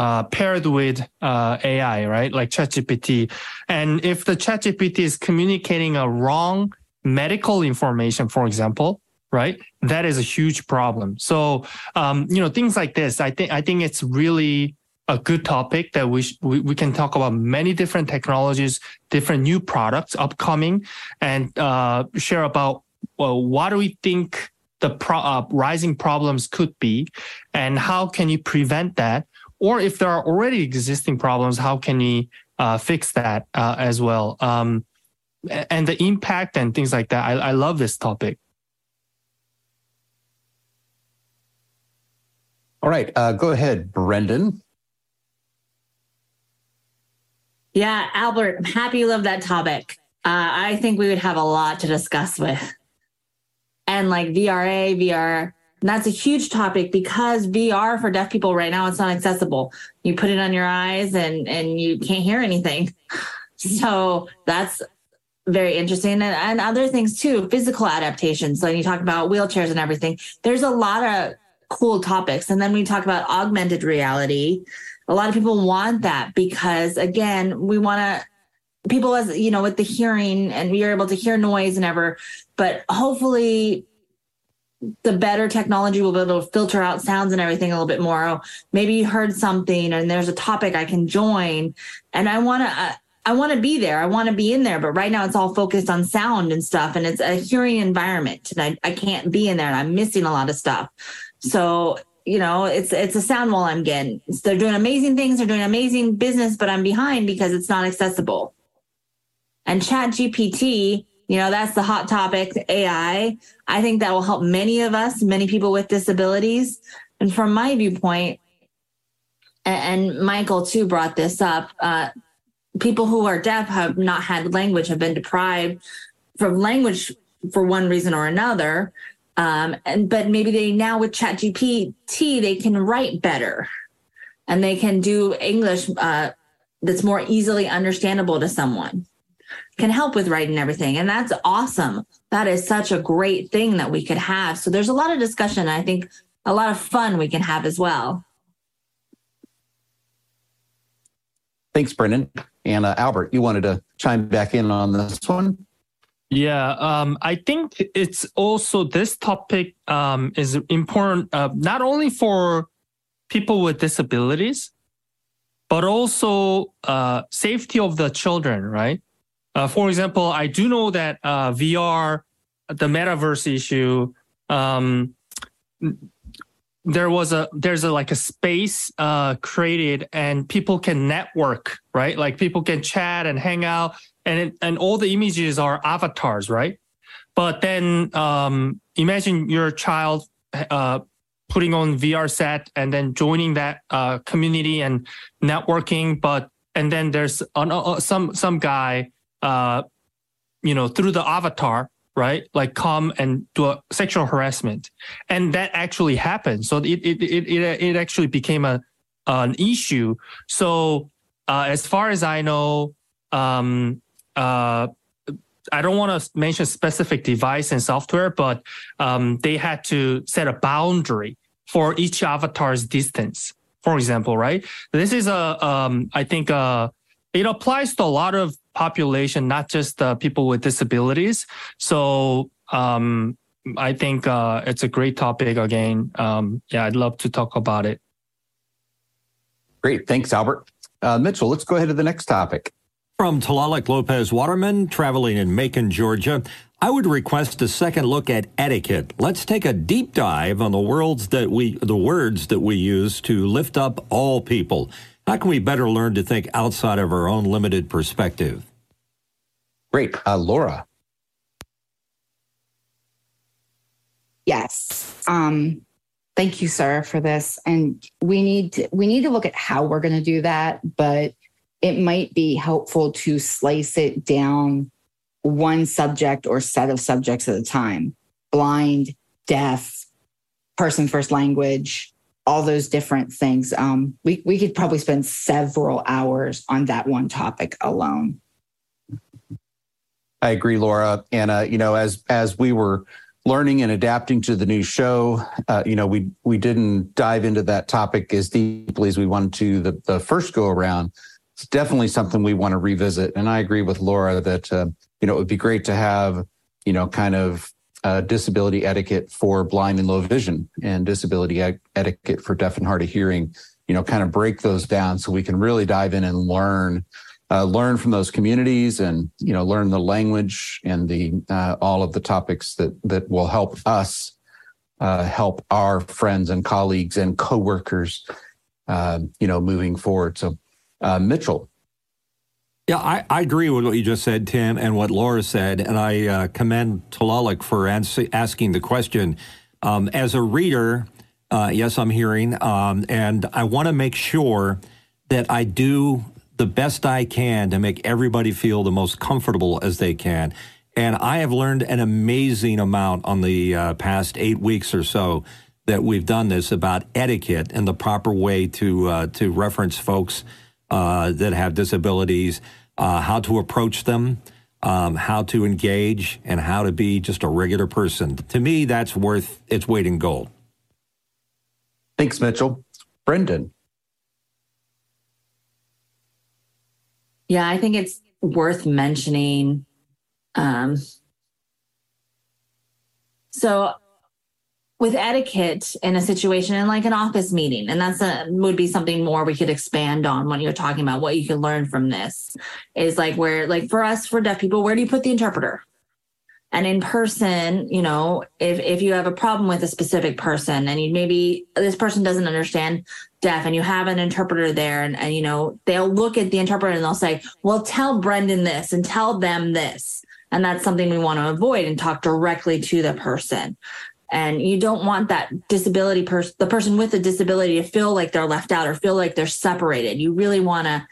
uh, paired with uh, AI, right? Like ChatGPT. And if the ChatGPT is communicating a wrong medical information, for example, right, that is a huge problem. So, um, you know, things like this, I think I think it's really a good topic that we, sh- we, we can talk about many different technologies, different new products upcoming, and uh, share about well, what do we think the pro- uh, rising problems could be and how can you prevent that or if there are already existing problems how can we uh, fix that uh, as well? Um, and the impact and things like that. I, I love this topic. All right uh, go ahead brendan. Yeah albert i'm happy you love that topic. Uh, i think we would have a lot to discuss with. And like VRA, VR. And that's a huge topic because VR for deaf people right now, it's not accessible. You put it on your eyes and, and you can't hear anything. So that's very interesting. And, and other things too, physical adaptations. So when you talk about wheelchairs and everything, there's a lot of cool topics. And then we talk about augmented reality. A lot of people want that because again, we want to people as you know with the hearing and you're able to hear noise and ever but hopefully the better technology will be able to filter out sounds and everything a little bit more. Maybe you heard something and there's a topic i can join. And i want to uh, i want to be there. I want to be in there. But right now it's all focused on sound and stuff and it's a hearing environment and i, I can't be in there and i'm missing a lot of stuff. So you know, it's it's a sound wall I'm getting. they're doing amazing things, they're doing amazing business, but I'm behind because it's not accessible. And Chat GPT, you know, that's the hot topic, AI. I think that will help many of us, many people with disabilities. And from my viewpoint, and Michael too brought this up, uh, people who are deaf have not had language, have been deprived from language for one reason or another. Um, and but maybe they now with Chat GPT they can write better, and they can do English uh, that's more easily understandable to someone can help with writing everything. And that's awesome. That is such a great thing that we could have. So there's a lot of discussion. I think a lot of fun we can have as well. Thanks, Brendan. And uh, Albert, you wanted to chime back in on this one? Yeah, um, I think it's also this topic um, is important uh, not only for people with disabilities, but also uh, safety of the children, right? Uh, for example, I do know that uh, VR, the metaverse issue, um, there was a there's a like a space uh, created and people can network right like people can chat and hang out and it, and all the images are avatars right but then um, imagine your child uh, putting on VR set and then joining that uh, community and networking. But and then there's uh, some some guy, uh, you know, through the avatar, right? Like come and do a sexual harassment, and that actually happened. So it it it it, it actually became a an issue. So uh, as far as I know, um, uh, I don't want to mention specific device and software, but um, they had to set a boundary for each avatar's distance. For example, right? This is a, um, I think, uh, it applies to a lot of population, not just uh, people with disabilities. So um, I think uh, it's a great topic. Again, um, yeah, I'd love to talk about it. Great, thanks, Albert. Uh, Mitchell, let's go ahead to the next topic. From Tlaloc Lopez Waterman, traveling in Macon, Georgia, I would request a second look at etiquette. Let's take a deep dive on the words that we the words that we use to lift up all people. How can we better learn to think outside of our own limited perspective? Great. Uh, Laura. Yes. Um, thank you, sir, for this. And we need to we need to look at how we're going to do that, but it might be helpful to slice it down one subject or set of subjects at a time blind, deaf, person first language, all those different things. Um, we, we could probably spend several hours on that one topic alone. I agree, Laura. And uh, you know, as as we were learning and adapting to the new show, uh, you know, we we didn't dive into that topic as deeply as we wanted to the the first go around it's definitely something we want to revisit. And I agree with Laura that uh, you know it would be great to have you know kind of uh, disability etiquette for blind and low vision and disability etiquette for deaf and hard of hearing. You know, kind of break those down so we can really dive in and learn. Uh, learn from those communities and you know learn the language and the uh, all of the topics that that will help us uh, help our friends and colleagues and coworkers uh, you know moving forward so uh, Mitchell. Yeah, I, I, agree with what you just said, Tim, and what Laura said, and I uh, commend Talalik for ans- asking the question. Um, as a reader, uh, yes, I'm hearing, um, and I want to make sure that I do the best I can to make everybody feel the most comfortable as they can. And I have learned an amazing amount on the uh, past eight weeks or so that we've done this about etiquette and the proper way to uh, to reference folks uh, that have disabilities, uh, how to approach them, um, how to engage, and how to be just a regular person. To me, that's worth its weight in gold. Thanks, Mitchell. Brendan. Yeah, I think it's worth mentioning. Um, so with etiquette in a situation in like an office meeting. And that's a would be something more we could expand on when you're talking about what you can learn from this is like where like for us for deaf people where do you put the interpreter? And in person you know if if you have a problem with a specific person and you maybe this person doesn't understand deaf and you have an interpreter there and, and you know they'll look at the interpreter and they'll say well tell brendan this and tell them this. And that's something we want to avoid and talk directly to the person and you don't want that disability person the person with a disability to feel like they're left out or feel like they're separated. You really want to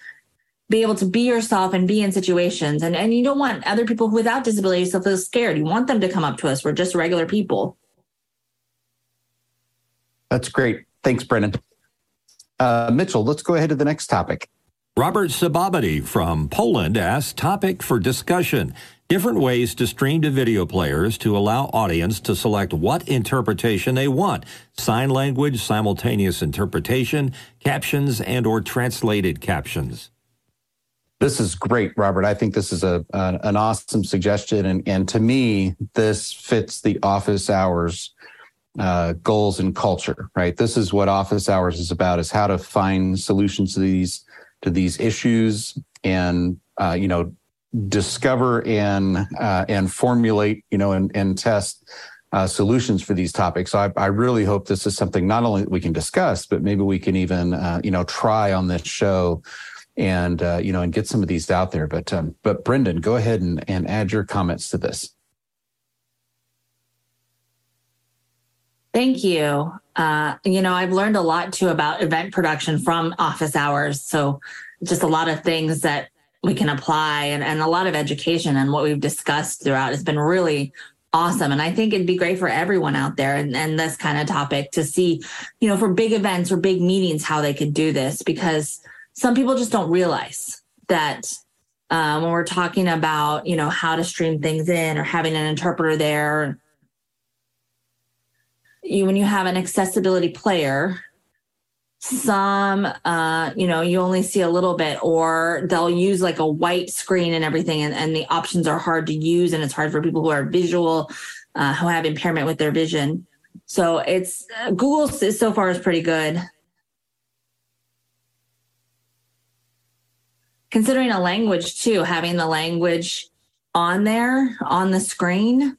be able to be yourself and be in situations. And, and you don't want other people without disabilities to feel scared. You want them to come up to us. We're just regular people. That's great. Thanks Brendan. Uh, mitchell let's go ahead to the next topic. Robert sababity from poland asked topic for discussion different ways to stream to video players to allow audience to select what interpretation they want. Sign language simultaneous interpretation captions and or translated captions. This is great robert. I think this is a, a an awesome suggestion. And, and to me this fits the office hours uh, goals and culture right? This is what office hours is about is how to find solutions to these to these issues and uh, you know discover and uh, and formulate, you know, and, and test uh, solutions for these topics. So I, I, really hope this is something not only we can discuss, but maybe we can even, uh, you know, try on this show and, uh, you know, and get some of these out there. But, um, but Brendan, go ahead and, and add your comments to this. Thank you. Uh, you know, I've learned a lot too about event production from office hours. So just a lot of things that we can apply and, and a lot of education and what we've discussed throughout has been really awesome. And I think it'd be great for everyone out there and, and this kind of topic to see, you know, for big events or big meetings, how they could do this because some people just don't realize that uh, when we're talking about, you know, how to stream things in or having an interpreter there. You, when you have an accessibility player some uh you know you only see a little bit or they'll use like a white screen and everything and, and the options are hard to use and it's hard for people who are visual uh, who have impairment with their vision. So it's uh, google so far is pretty good. Considering a language too having the language on there on the screen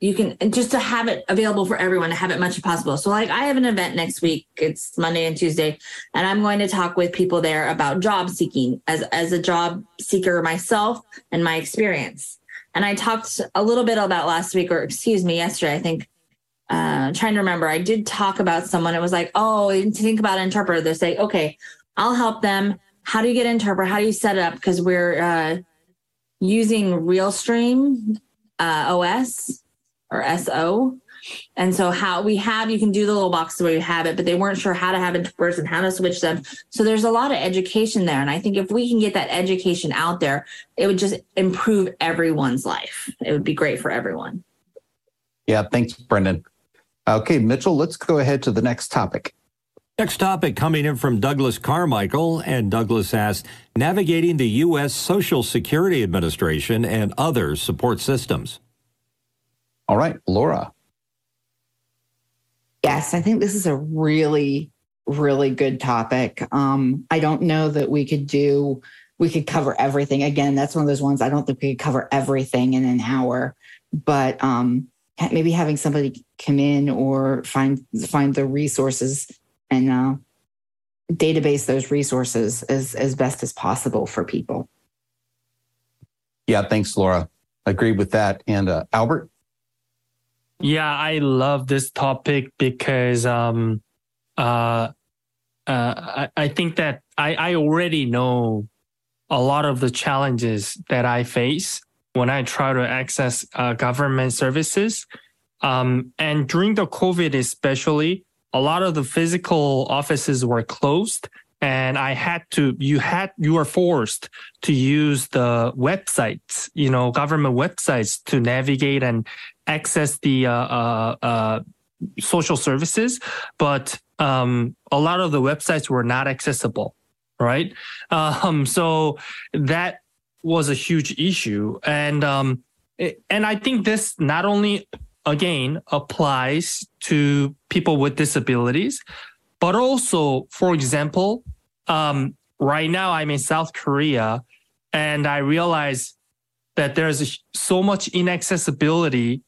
you can just to have it available for everyone to have it much as possible. So like I have an event next week. It's Monday and Tuesday, and I'm going to talk with people there about job seeking as as a job seeker myself and my experience. And I talked a little bit about last week, or excuse me, yesterday. I think uh, trying to remember. I did talk about someone. It was like, oh, to think about an interpreter. They say, okay, I'll help them. How do you get an interpreter? How do you set it up? Because we're uh, using RealStream uh, OS or SO. And so how we have, you can do the little box where you have it, but they weren't sure how to have it interpreters and how to switch them. So there's a lot of education there. And I think if we can get that education out there, it would just improve everyone's life. It would be great for everyone. Yeah. Thanks, Brendan. Okay, Mitchell, let's go ahead to the next topic. Next topic coming in from Douglas Carmichael. And Douglas asked Navigating the U.S. Social Security Administration and other support systems. All right, Laura. Yes, I think this is a really, really good topic. Um, I don't know that we could do, we could cover everything. Again, that's one of those ones I don't think we could cover everything in an hour, but um, maybe having somebody come in or find find the resources and uh, database those resources as as best as possible for people. Yeah, thanks, Laura. Agree with that. And uh, Albert. Yeah, I love this topic because um, uh, uh, I, I think that I, I already know a lot of the challenges that I face when I try to access uh, government services. Um, and during the COVID, especially, a lot of the physical offices were closed and I had to, you had, you were forced to use the websites, you know, government websites to navigate and access the uh, uh, uh, social services, but um, a lot of the websites were not accessible, right? Um, so that was a huge issue, and um, it, and I think this not only again applies to people with disabilities, but also, for example, um, right now I'm in South Korea, and I realize that there's so much inaccessibility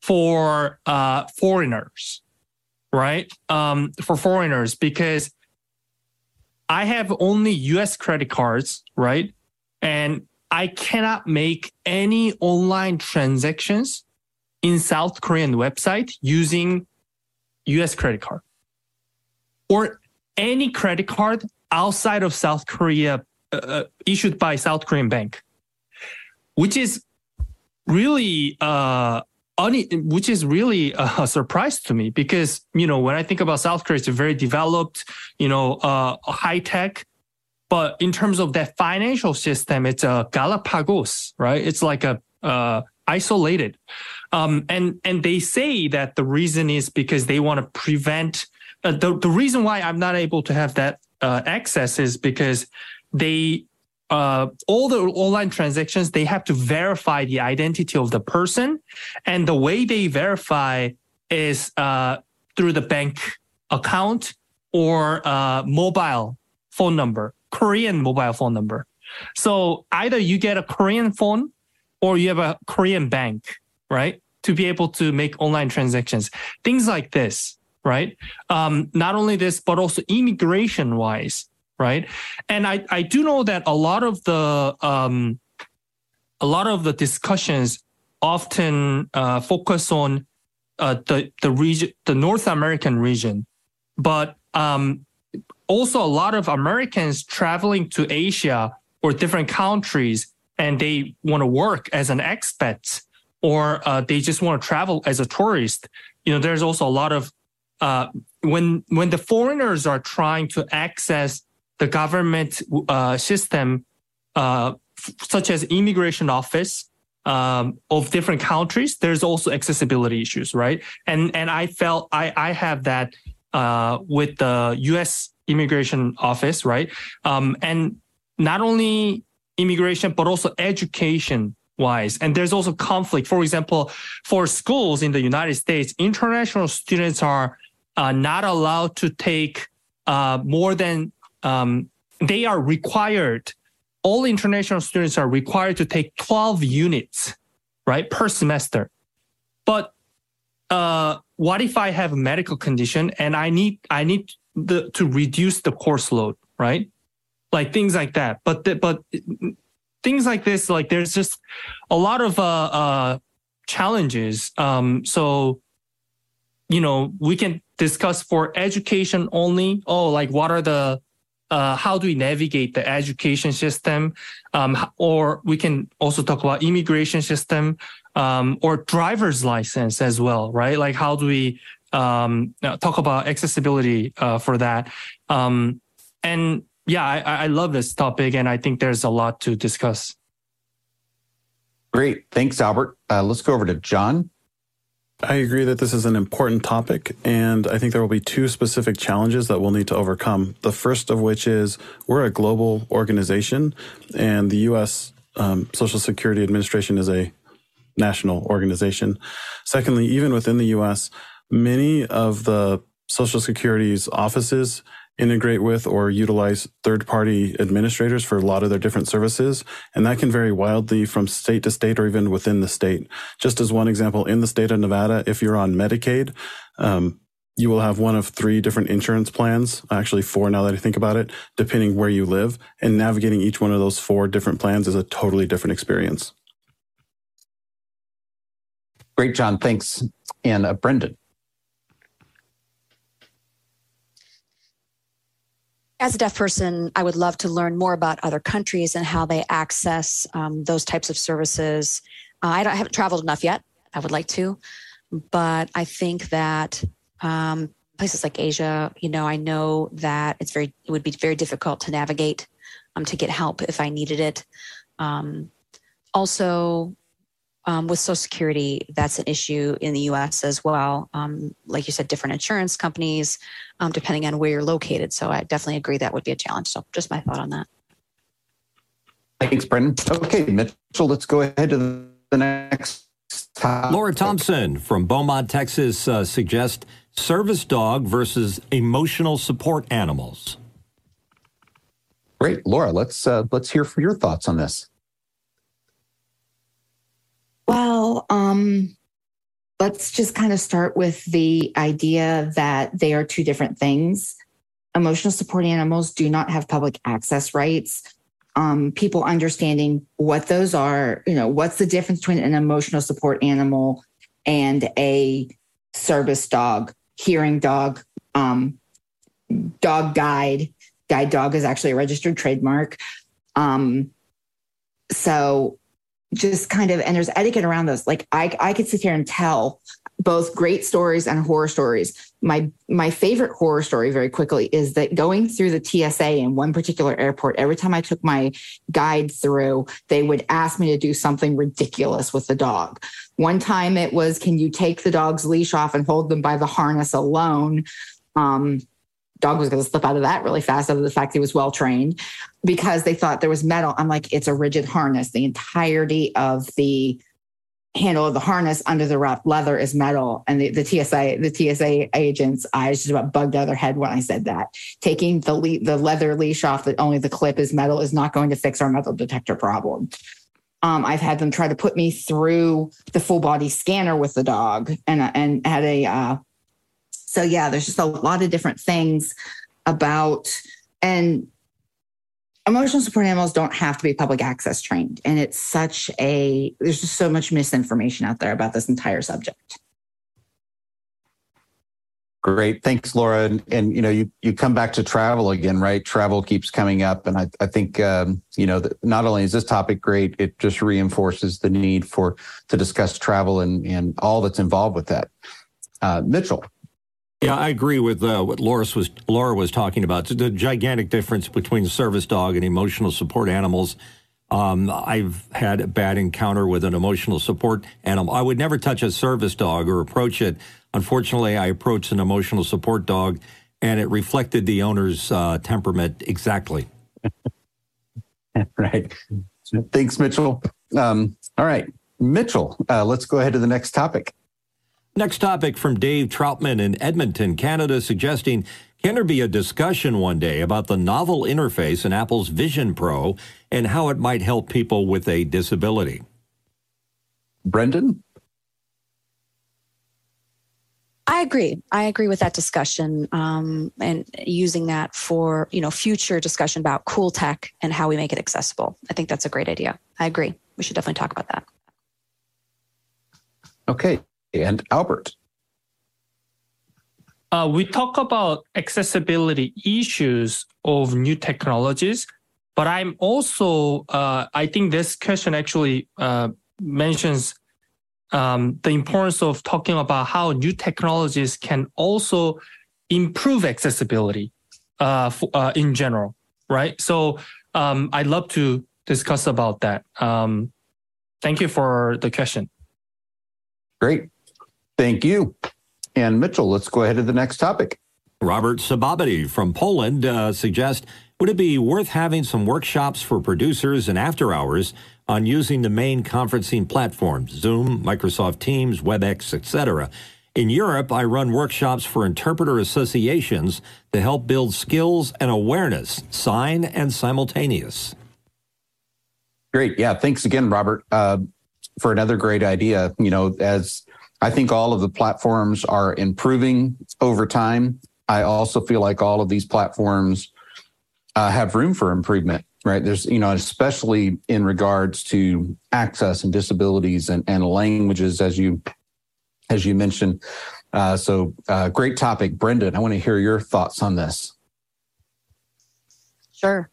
for uh, foreigners, right? Um, for foreigners, because I have only US credit cards, right? And I cannot make any online transactions in South Korean website using US credit card or any credit card outside of South Korea uh, uh issued by South Korean bank, which is really uh, which is really a surprise to me because you know when I think about South Korea, it's a very developed, you know, uh, high tech. But in terms of that financial system, it's a Galapagos, right? It's like a uh, isolated, um, and and they say that the reason is because they want to prevent. Uh, the the reason why I'm not able to have that uh, access is because they uh, all the online transactions, they have to verify the identity of the person. And the way they verify is uh, through the bank account or uh, mobile phone number, Korean mobile phone number. So either you get a Korean phone or you have a Korean bank, right? to be able to make online transactions. Things like this, right? Um, not only this, but also immigration wise, right? And I, I do know that a lot of the um, a lot of the discussions often uh, focus on uh, the the region, the North American region, but um, also a lot of Americans traveling to Asia or different countries, and they want to work as an expat or uh, they just want to travel as a tourist. You know, there's also a lot of uh, when when the foreigners are trying to access the government uh, system, uh, f- such as immigration office um, of different countries, there's also accessibility issues, right? And and I felt I I have that uh, with the U.S. immigration office, right? Um, and not only immigration but also education wise. And there's also conflict. For example, for schools in the United States, international students are uh, not allowed to take uh, more than um, they are required. All international students are required to take 12 units, right, per semester. But uh, what if I have a medical condition and I need I need the, to reduce the course load, right? Like things like that. But but things like this, like there's just a lot of uh, uh, challenges. Um, so, you know, we can discuss for education only. Oh, like what are the uh, how do we navigate the education system? Um, or we can also talk about immigration system um, or driver's license as well, right? Like how do we um, talk about accessibility uh, for that? Um, and yeah, I, I love this topic, and I think there's a lot to discuss. Great. Thanks, Albert. Uh, let's go over to John. I agree that this is an important topic, and I think there will be two specific challenges that we'll need to overcome. The first of which is we're a global organization, and the U.S. Um, Social Security Administration is a national organization. Secondly, even within the U.S., many of the Social Security's offices integrate with or utilize third party administrators for a lot of their different services. And that can vary wildly from state to state or even within the state. Just as one example, in the state of Nevada, if you're on Medicaid, um, you will have one of three different insurance plans, actually four now that I think about it, depending where you live. And navigating each one of those four different plans is a totally different experience. Great, John. Thanks. And uh, Brendan. As a deaf person, I would love to learn more about other countries and how they access um, those types of services. Uh, I, I, haven't traveled enough yet. I would like to, but I think that um, places like Asia, you know, I know that it's very, it would be very difficult to navigate um, to get help if I needed it. Um, also, um, with Social Security, that's an issue in the US as well. Um, like you said, different insurance companies, um, depending on where you're located. So I definitely agree that would be a challenge. So just my thought on that. Thanks, Brendan. Okay, Mitchell, let's go ahead to the next topic. Laura Thompson from Beaumont, Texas uh, suggests service dog versus emotional support animals. Great, Laura. Let's uh, let's hear for your thoughts on this. Well, um, let's just kind of start with the idea that they are two different things. Emotional support animals do not have public access rights. Um, people understanding what those are, you know, what's the difference between an emotional support animal and a service dog, hearing dog, um, dog guide. Guide dog is actually a registered trademark. Um, so just kind of and there's etiquette around those. Like i i could sit here and tell both great stories and horror stories. My my favorite horror story very quickly is that going through the tsa in one particular airport every time i took my guide through they would ask me to do something ridiculous with the dog. One time it was can you take the dog's leash off and hold them by the harness alone? Um, dog was going to slip out of that really fast out of the fact he was well trained because they thought there was metal. I'm like, it's a rigid harness. The entirety of the handle of the harness under the wrap leather is metal. And the, the TSA, the TSA agents' eyes just about bugged out their head when I said that. Taking the le- the leather leash off that only the clip is metal is not going to fix our metal detector problem. Um, I've had them try to put me through the full body scanner with the dog, and and had a. Uh, so yeah, there's just a lot of different things about and emotional support animals don't have to be public access trained, and it's such a there's just so much misinformation out there about this entire subject. Great. Thanks, Laura. And, and, you know, you, you come back to travel again, right? Travel keeps coming up. And I, I think, um, you know, not only is this topic great, it just reinforces the need for to discuss travel and, and all that's involved with that. Uh, Mitchell. Yeah, I agree with uh, what Laura was Laura was talking about. The gigantic difference between service dog and emotional support animals. Um, I've had a bad encounter with an emotional support animal. I would never touch a service dog or approach it Unfortunately, I approached an emotional support dog and it reflected the owner's uh, temperament exactly. right. Thanks, Mitchell. Um, all right. Mitchell, uh, let's go ahead to the next topic. Next topic from Dave Troutman in Edmonton, Canada, suggesting can there be a discussion one day about the novel interface in Apple's Vision Pro and how it might help people with a disability? Brendan? I agree. I agree with that discussion um, and using that for you know future discussion about cool tech and how we make it accessible. I think that's a great idea. I agree. We should definitely talk about that. Okay, and Albert. Uh, we talk about accessibility issues of new technologies, but I'm also uh, I think this question actually uh, mentions um, the importance of talking about how new technologies can also improve accessibility uh, for, uh, in general, right? So um, I'd love to discuss about that. Um, thank you for the question. Great. Thank you. And Mitchell, let's go ahead to the next topic. Robert Sababity from Poland uh, suggests would it be worth having some workshops for producers and after hours on using the main conferencing platforms Zoom, Microsoft Teams, WebEx, etc. In Europe, I run workshops for interpreter associations to help build skills and awareness, sign and simultaneous. Great. Yeah. Thanks again, Robert, uh, for another great idea. You know, as I think all of the platforms are improving over time, I also feel like all of these platforms uh, have room for improvement right? There's you know especially in regards to access and disabilities and, and languages as you as you mentioned. Uh, so uh, great topic. Brendan i want to hear your thoughts on this. Sure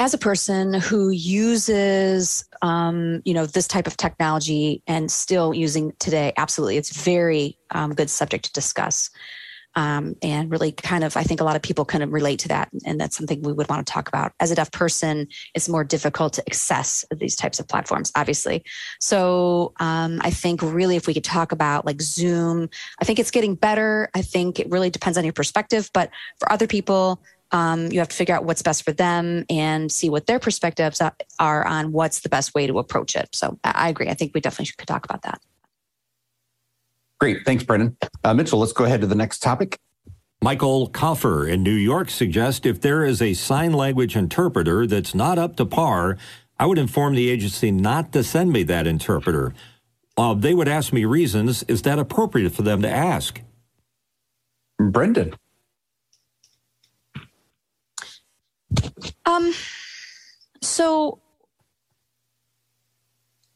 as a person who uses um, you know this type of technology and still using today absolutely it's very um, good subject to discuss. Um, and really kind of i think a lot of people kind of relate to that and that's something we would want to talk about. As a deaf person it's more difficult to access these types of platforms obviously. So um, i think really if we could talk about like zoom i think it's getting better. I think it really depends on your perspective but for other people um, you have to figure out what's best for them and see what their perspectives are on what's the best way to approach it so i agree i think we definitely should talk about that Great. Thanks, Brendan. Uh, Mitchell, let's go ahead to the next topic. Michael Koffer in New York suggests if there is a sign language interpreter that's not up to par, I would inform the agency not to send me that interpreter. Uh, they would ask me reasons. Is that appropriate for them to ask? Brendan. Um, so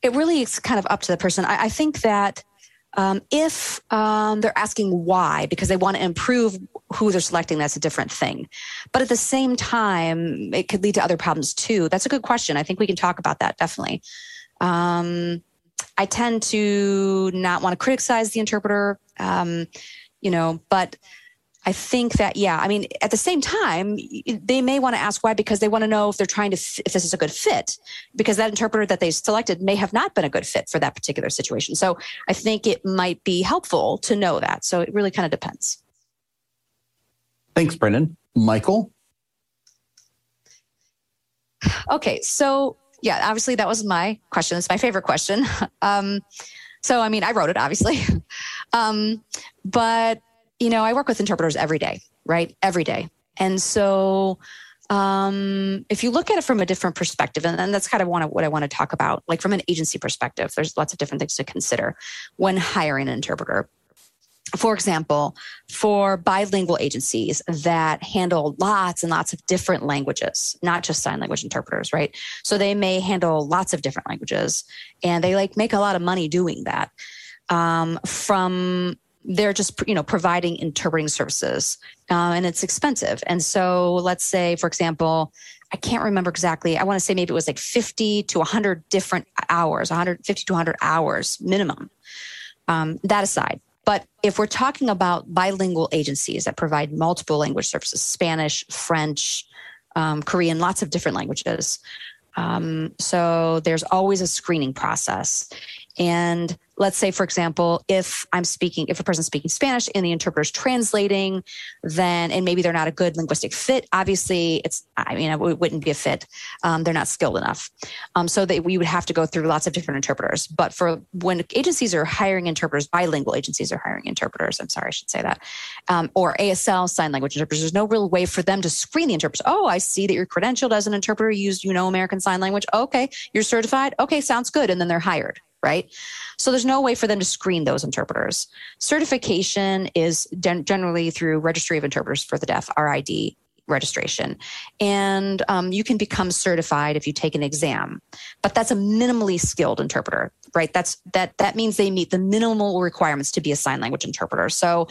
it really is kind of up to the person. I, I think that um, if um, they're asking why, because they want to improve who they're selecting, that's a different thing. But at the same time, it could lead to other problems too. That's a good question. I think we can talk about that definitely. Um, I tend to not want to criticize the interpreter, um, you know, but I think that, yeah, I mean, at the same time, they may want to ask why because they want to know if they're trying to, f- if this is a good fit, because that interpreter that they selected may have not been a good fit for that particular situation. So I think it might be helpful to know that. So it really kind of depends. Thanks, Brendan. Michael? Okay. So, yeah, obviously that was my question. It's my favorite question. Um, so, I mean, I wrote it, obviously. um, but you know, I work with interpreters every day, right? Every day. And so um, if you look at it from a different perspective, and, and that's kind of one of what I want to talk about, like from an agency perspective, there's lots of different things to consider when hiring an interpreter. For example, for bilingual agencies that handle lots and lots of different languages, not just sign language interpreters, right? So they may handle lots of different languages and they like make a lot of money doing that. Um, from they're just you know providing interpreting services uh, and it's expensive. And so let's say for example i can't remember exactly i want to say maybe it was like 50 to 100 different hours 150 to 100 hours minimum um, that aside. But if we're talking about bilingual agencies that provide multiple language services spanish french um, korean lots of different languages um, so there's always a screening process and let's say, for example, if I'm speaking, if a person's speaking Spanish and the interpreter's translating, then, and maybe they're not a good linguistic fit, obviously it's, I mean, it wouldn't be a fit. Um, they're not skilled enough. Um, so that we would have to go through lots of different interpreters. But for when agencies are hiring interpreters, bilingual agencies are hiring interpreters, I'm sorry, I should say that, um, or ASL sign language interpreters, there's no real way for them to screen the interpreters. Oh, I see that you're credentialed as an interpreter, you use, you know, American Sign Language. Okay, you're certified. Okay, sounds good. And then they're hired right? So there's no way for them to screen those interpreters. Certification is generally through Registry of Interpreters for the Deaf, RID registration. And um, you can become certified if you take an exam, but that's a minimally skilled interpreter, right? That's that that means they meet the minimal requirements to be a sign language interpreter. So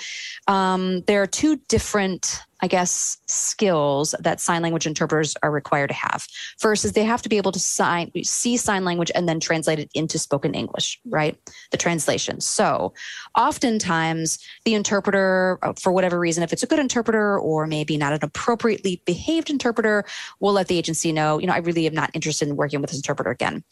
um, there are two different I guess, skills that sign language interpreters are required to have. First is they have to be able to sign, see sign language and then translate it into spoken English, right? The translation. So oftentimes the interpreter, uh, for whatever reason, if it's a good interpreter or maybe not an appropriately behaved interpreter, will let the agency know, you know, I really am not interested in working with this interpreter again.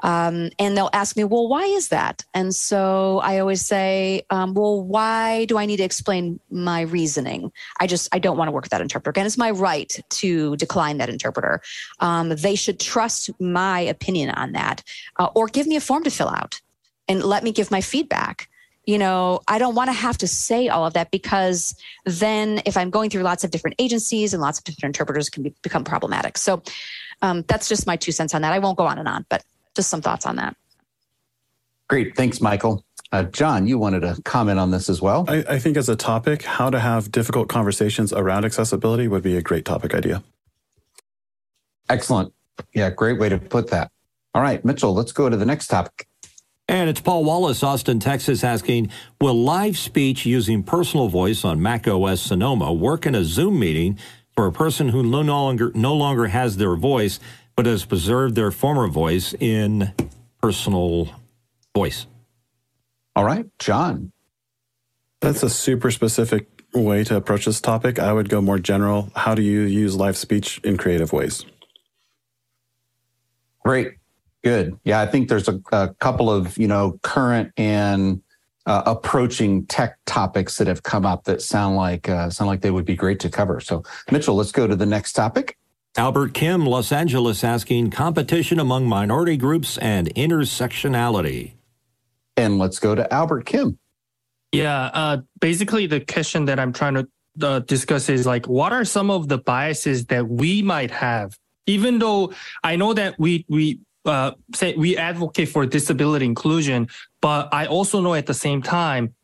Um, and they'll ask me, well, why is that? And so I always say, um, well, why do I need to explain my reasoning? I just, I don't want to work with that interpreter. Again, it's my right to decline that interpreter. Um, they should trust my opinion on that uh, or give me a form to fill out and let me give my feedback you know, I don't want to have to say all of that because then if I'm going through lots of different agencies and lots of different interpreters can be, become problematic. So um, that's just my two cents on that. I won't go on and on, but just some thoughts on that. Great. Thanks, Michael. Uh, John, you wanted to comment on this as well. I, I think, as a topic, how to have difficult conversations around accessibility would be a great topic idea. Excellent. Yeah, great way to put that. All right, Mitchell, let's go to the next topic. And it's Paul Wallace, Austin, Texas, asking Will live speech using personal voice on Mac OS Sonoma work in a Zoom meeting for a person who no longer, no longer has their voice but has preserved their former voice in personal voice. All right, John. That's a super specific way to approach this topic. I would go more general. How do you use live speech in creative ways? Great. Good. Yeah, I think there's a, a couple of, you know, current and uh, approaching tech topics that have come up that sound like uh, sound like they would be great to cover. So, Mitchell, let's go to the next topic. Albert Kim, Los Angeles, asking competition among minority groups and intersectionality. And let's go to Albert Kim. Yeah, uh, basically, the question that I'm trying to uh, discuss is like, what are some of the biases that we might have? Even though I know that we we uh, say we advocate for disability inclusion, but I also know at the same time,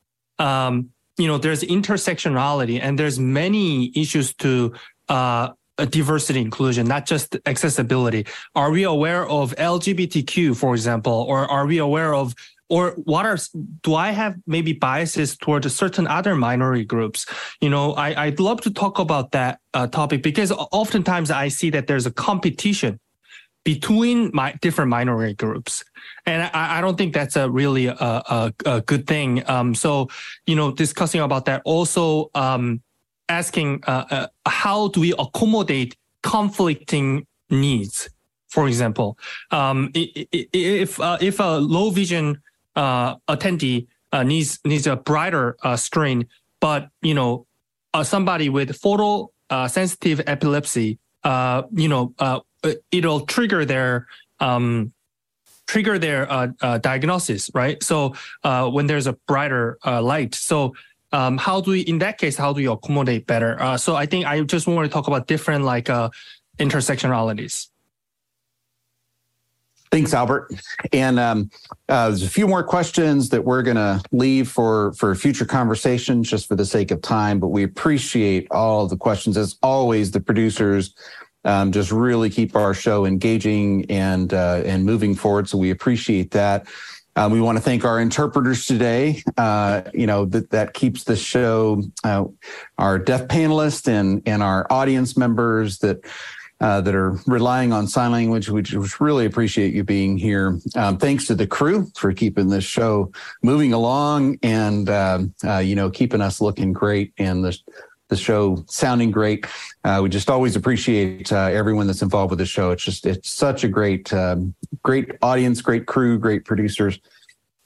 um, you know, there's intersectionality and there's many issues to uh, diversity inclusion, not just accessibility. Are we aware of LGBTQ, for example, or are we aware of or what are do I have maybe biases towards certain other minority groups? You know, I, I'd love to talk about that uh, topic because oftentimes I see that there's a competition between my different minority groups. And I, I don't think that's a really a, a, a good thing. Um, so, you know, discussing about that also, um, asking uh, uh, how do we accommodate conflicting needs. For example, um, if uh, if a low vision uh, attendee uh, needs needs a brighter uh, screen, but you know somebody with photo sensitive epilepsy, you know it'll trigger their um, trigger their diagnosis, right? So when there's a brighter light, so um, how do we, in that case, how do you accommodate better? Uh, so I think I just want to talk about different like uh, intersectionalities. Thanks, Albert. And um, uh, there's a few more questions that we're going to leave for for future conversation, just for the sake of time. But we appreciate all the questions, as always. The producers um, just really keep our show engaging and uh, and moving forward. So we appreciate that. Um, we want to thank our interpreters today. Uh, you know that that keeps the show. Uh, our deaf panelists and and our audience members that uh, that are relying on sign language, which, which really appreciate you being here. Um, thanks to the crew for keeping this show moving along and, um, uh, you know, keeping us looking great and the, the show sounding great. Uh, we just always appreciate uh, everyone that's involved with the show. It's just, it's such a great, um, great audience, great crew, great producers.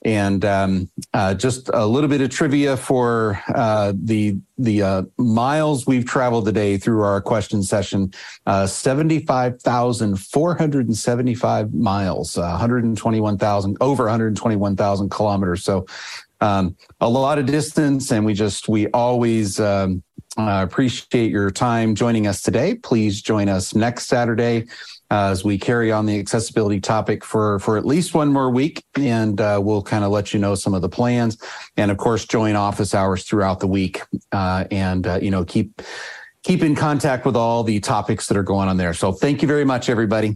And um, uh, just a little bit of trivia for uh, the the uh, miles we've traveled today through our question session: uh, seventy five thousand four hundred and seventy five miles, one hundred and twenty one thousand over one hundred twenty one thousand kilometers. So um, a lot of distance, and we just we always. Um, uh, appreciate your time joining us today. Please join us next Saturday uh, as we carry on the accessibility topic for for at least one more week, and uh, we'll kind of let you know some of the plans, and of course join office hours throughout the week, uh, and uh, you know keep keep in contact with all the topics that are going on there. So thank you very much, everybody.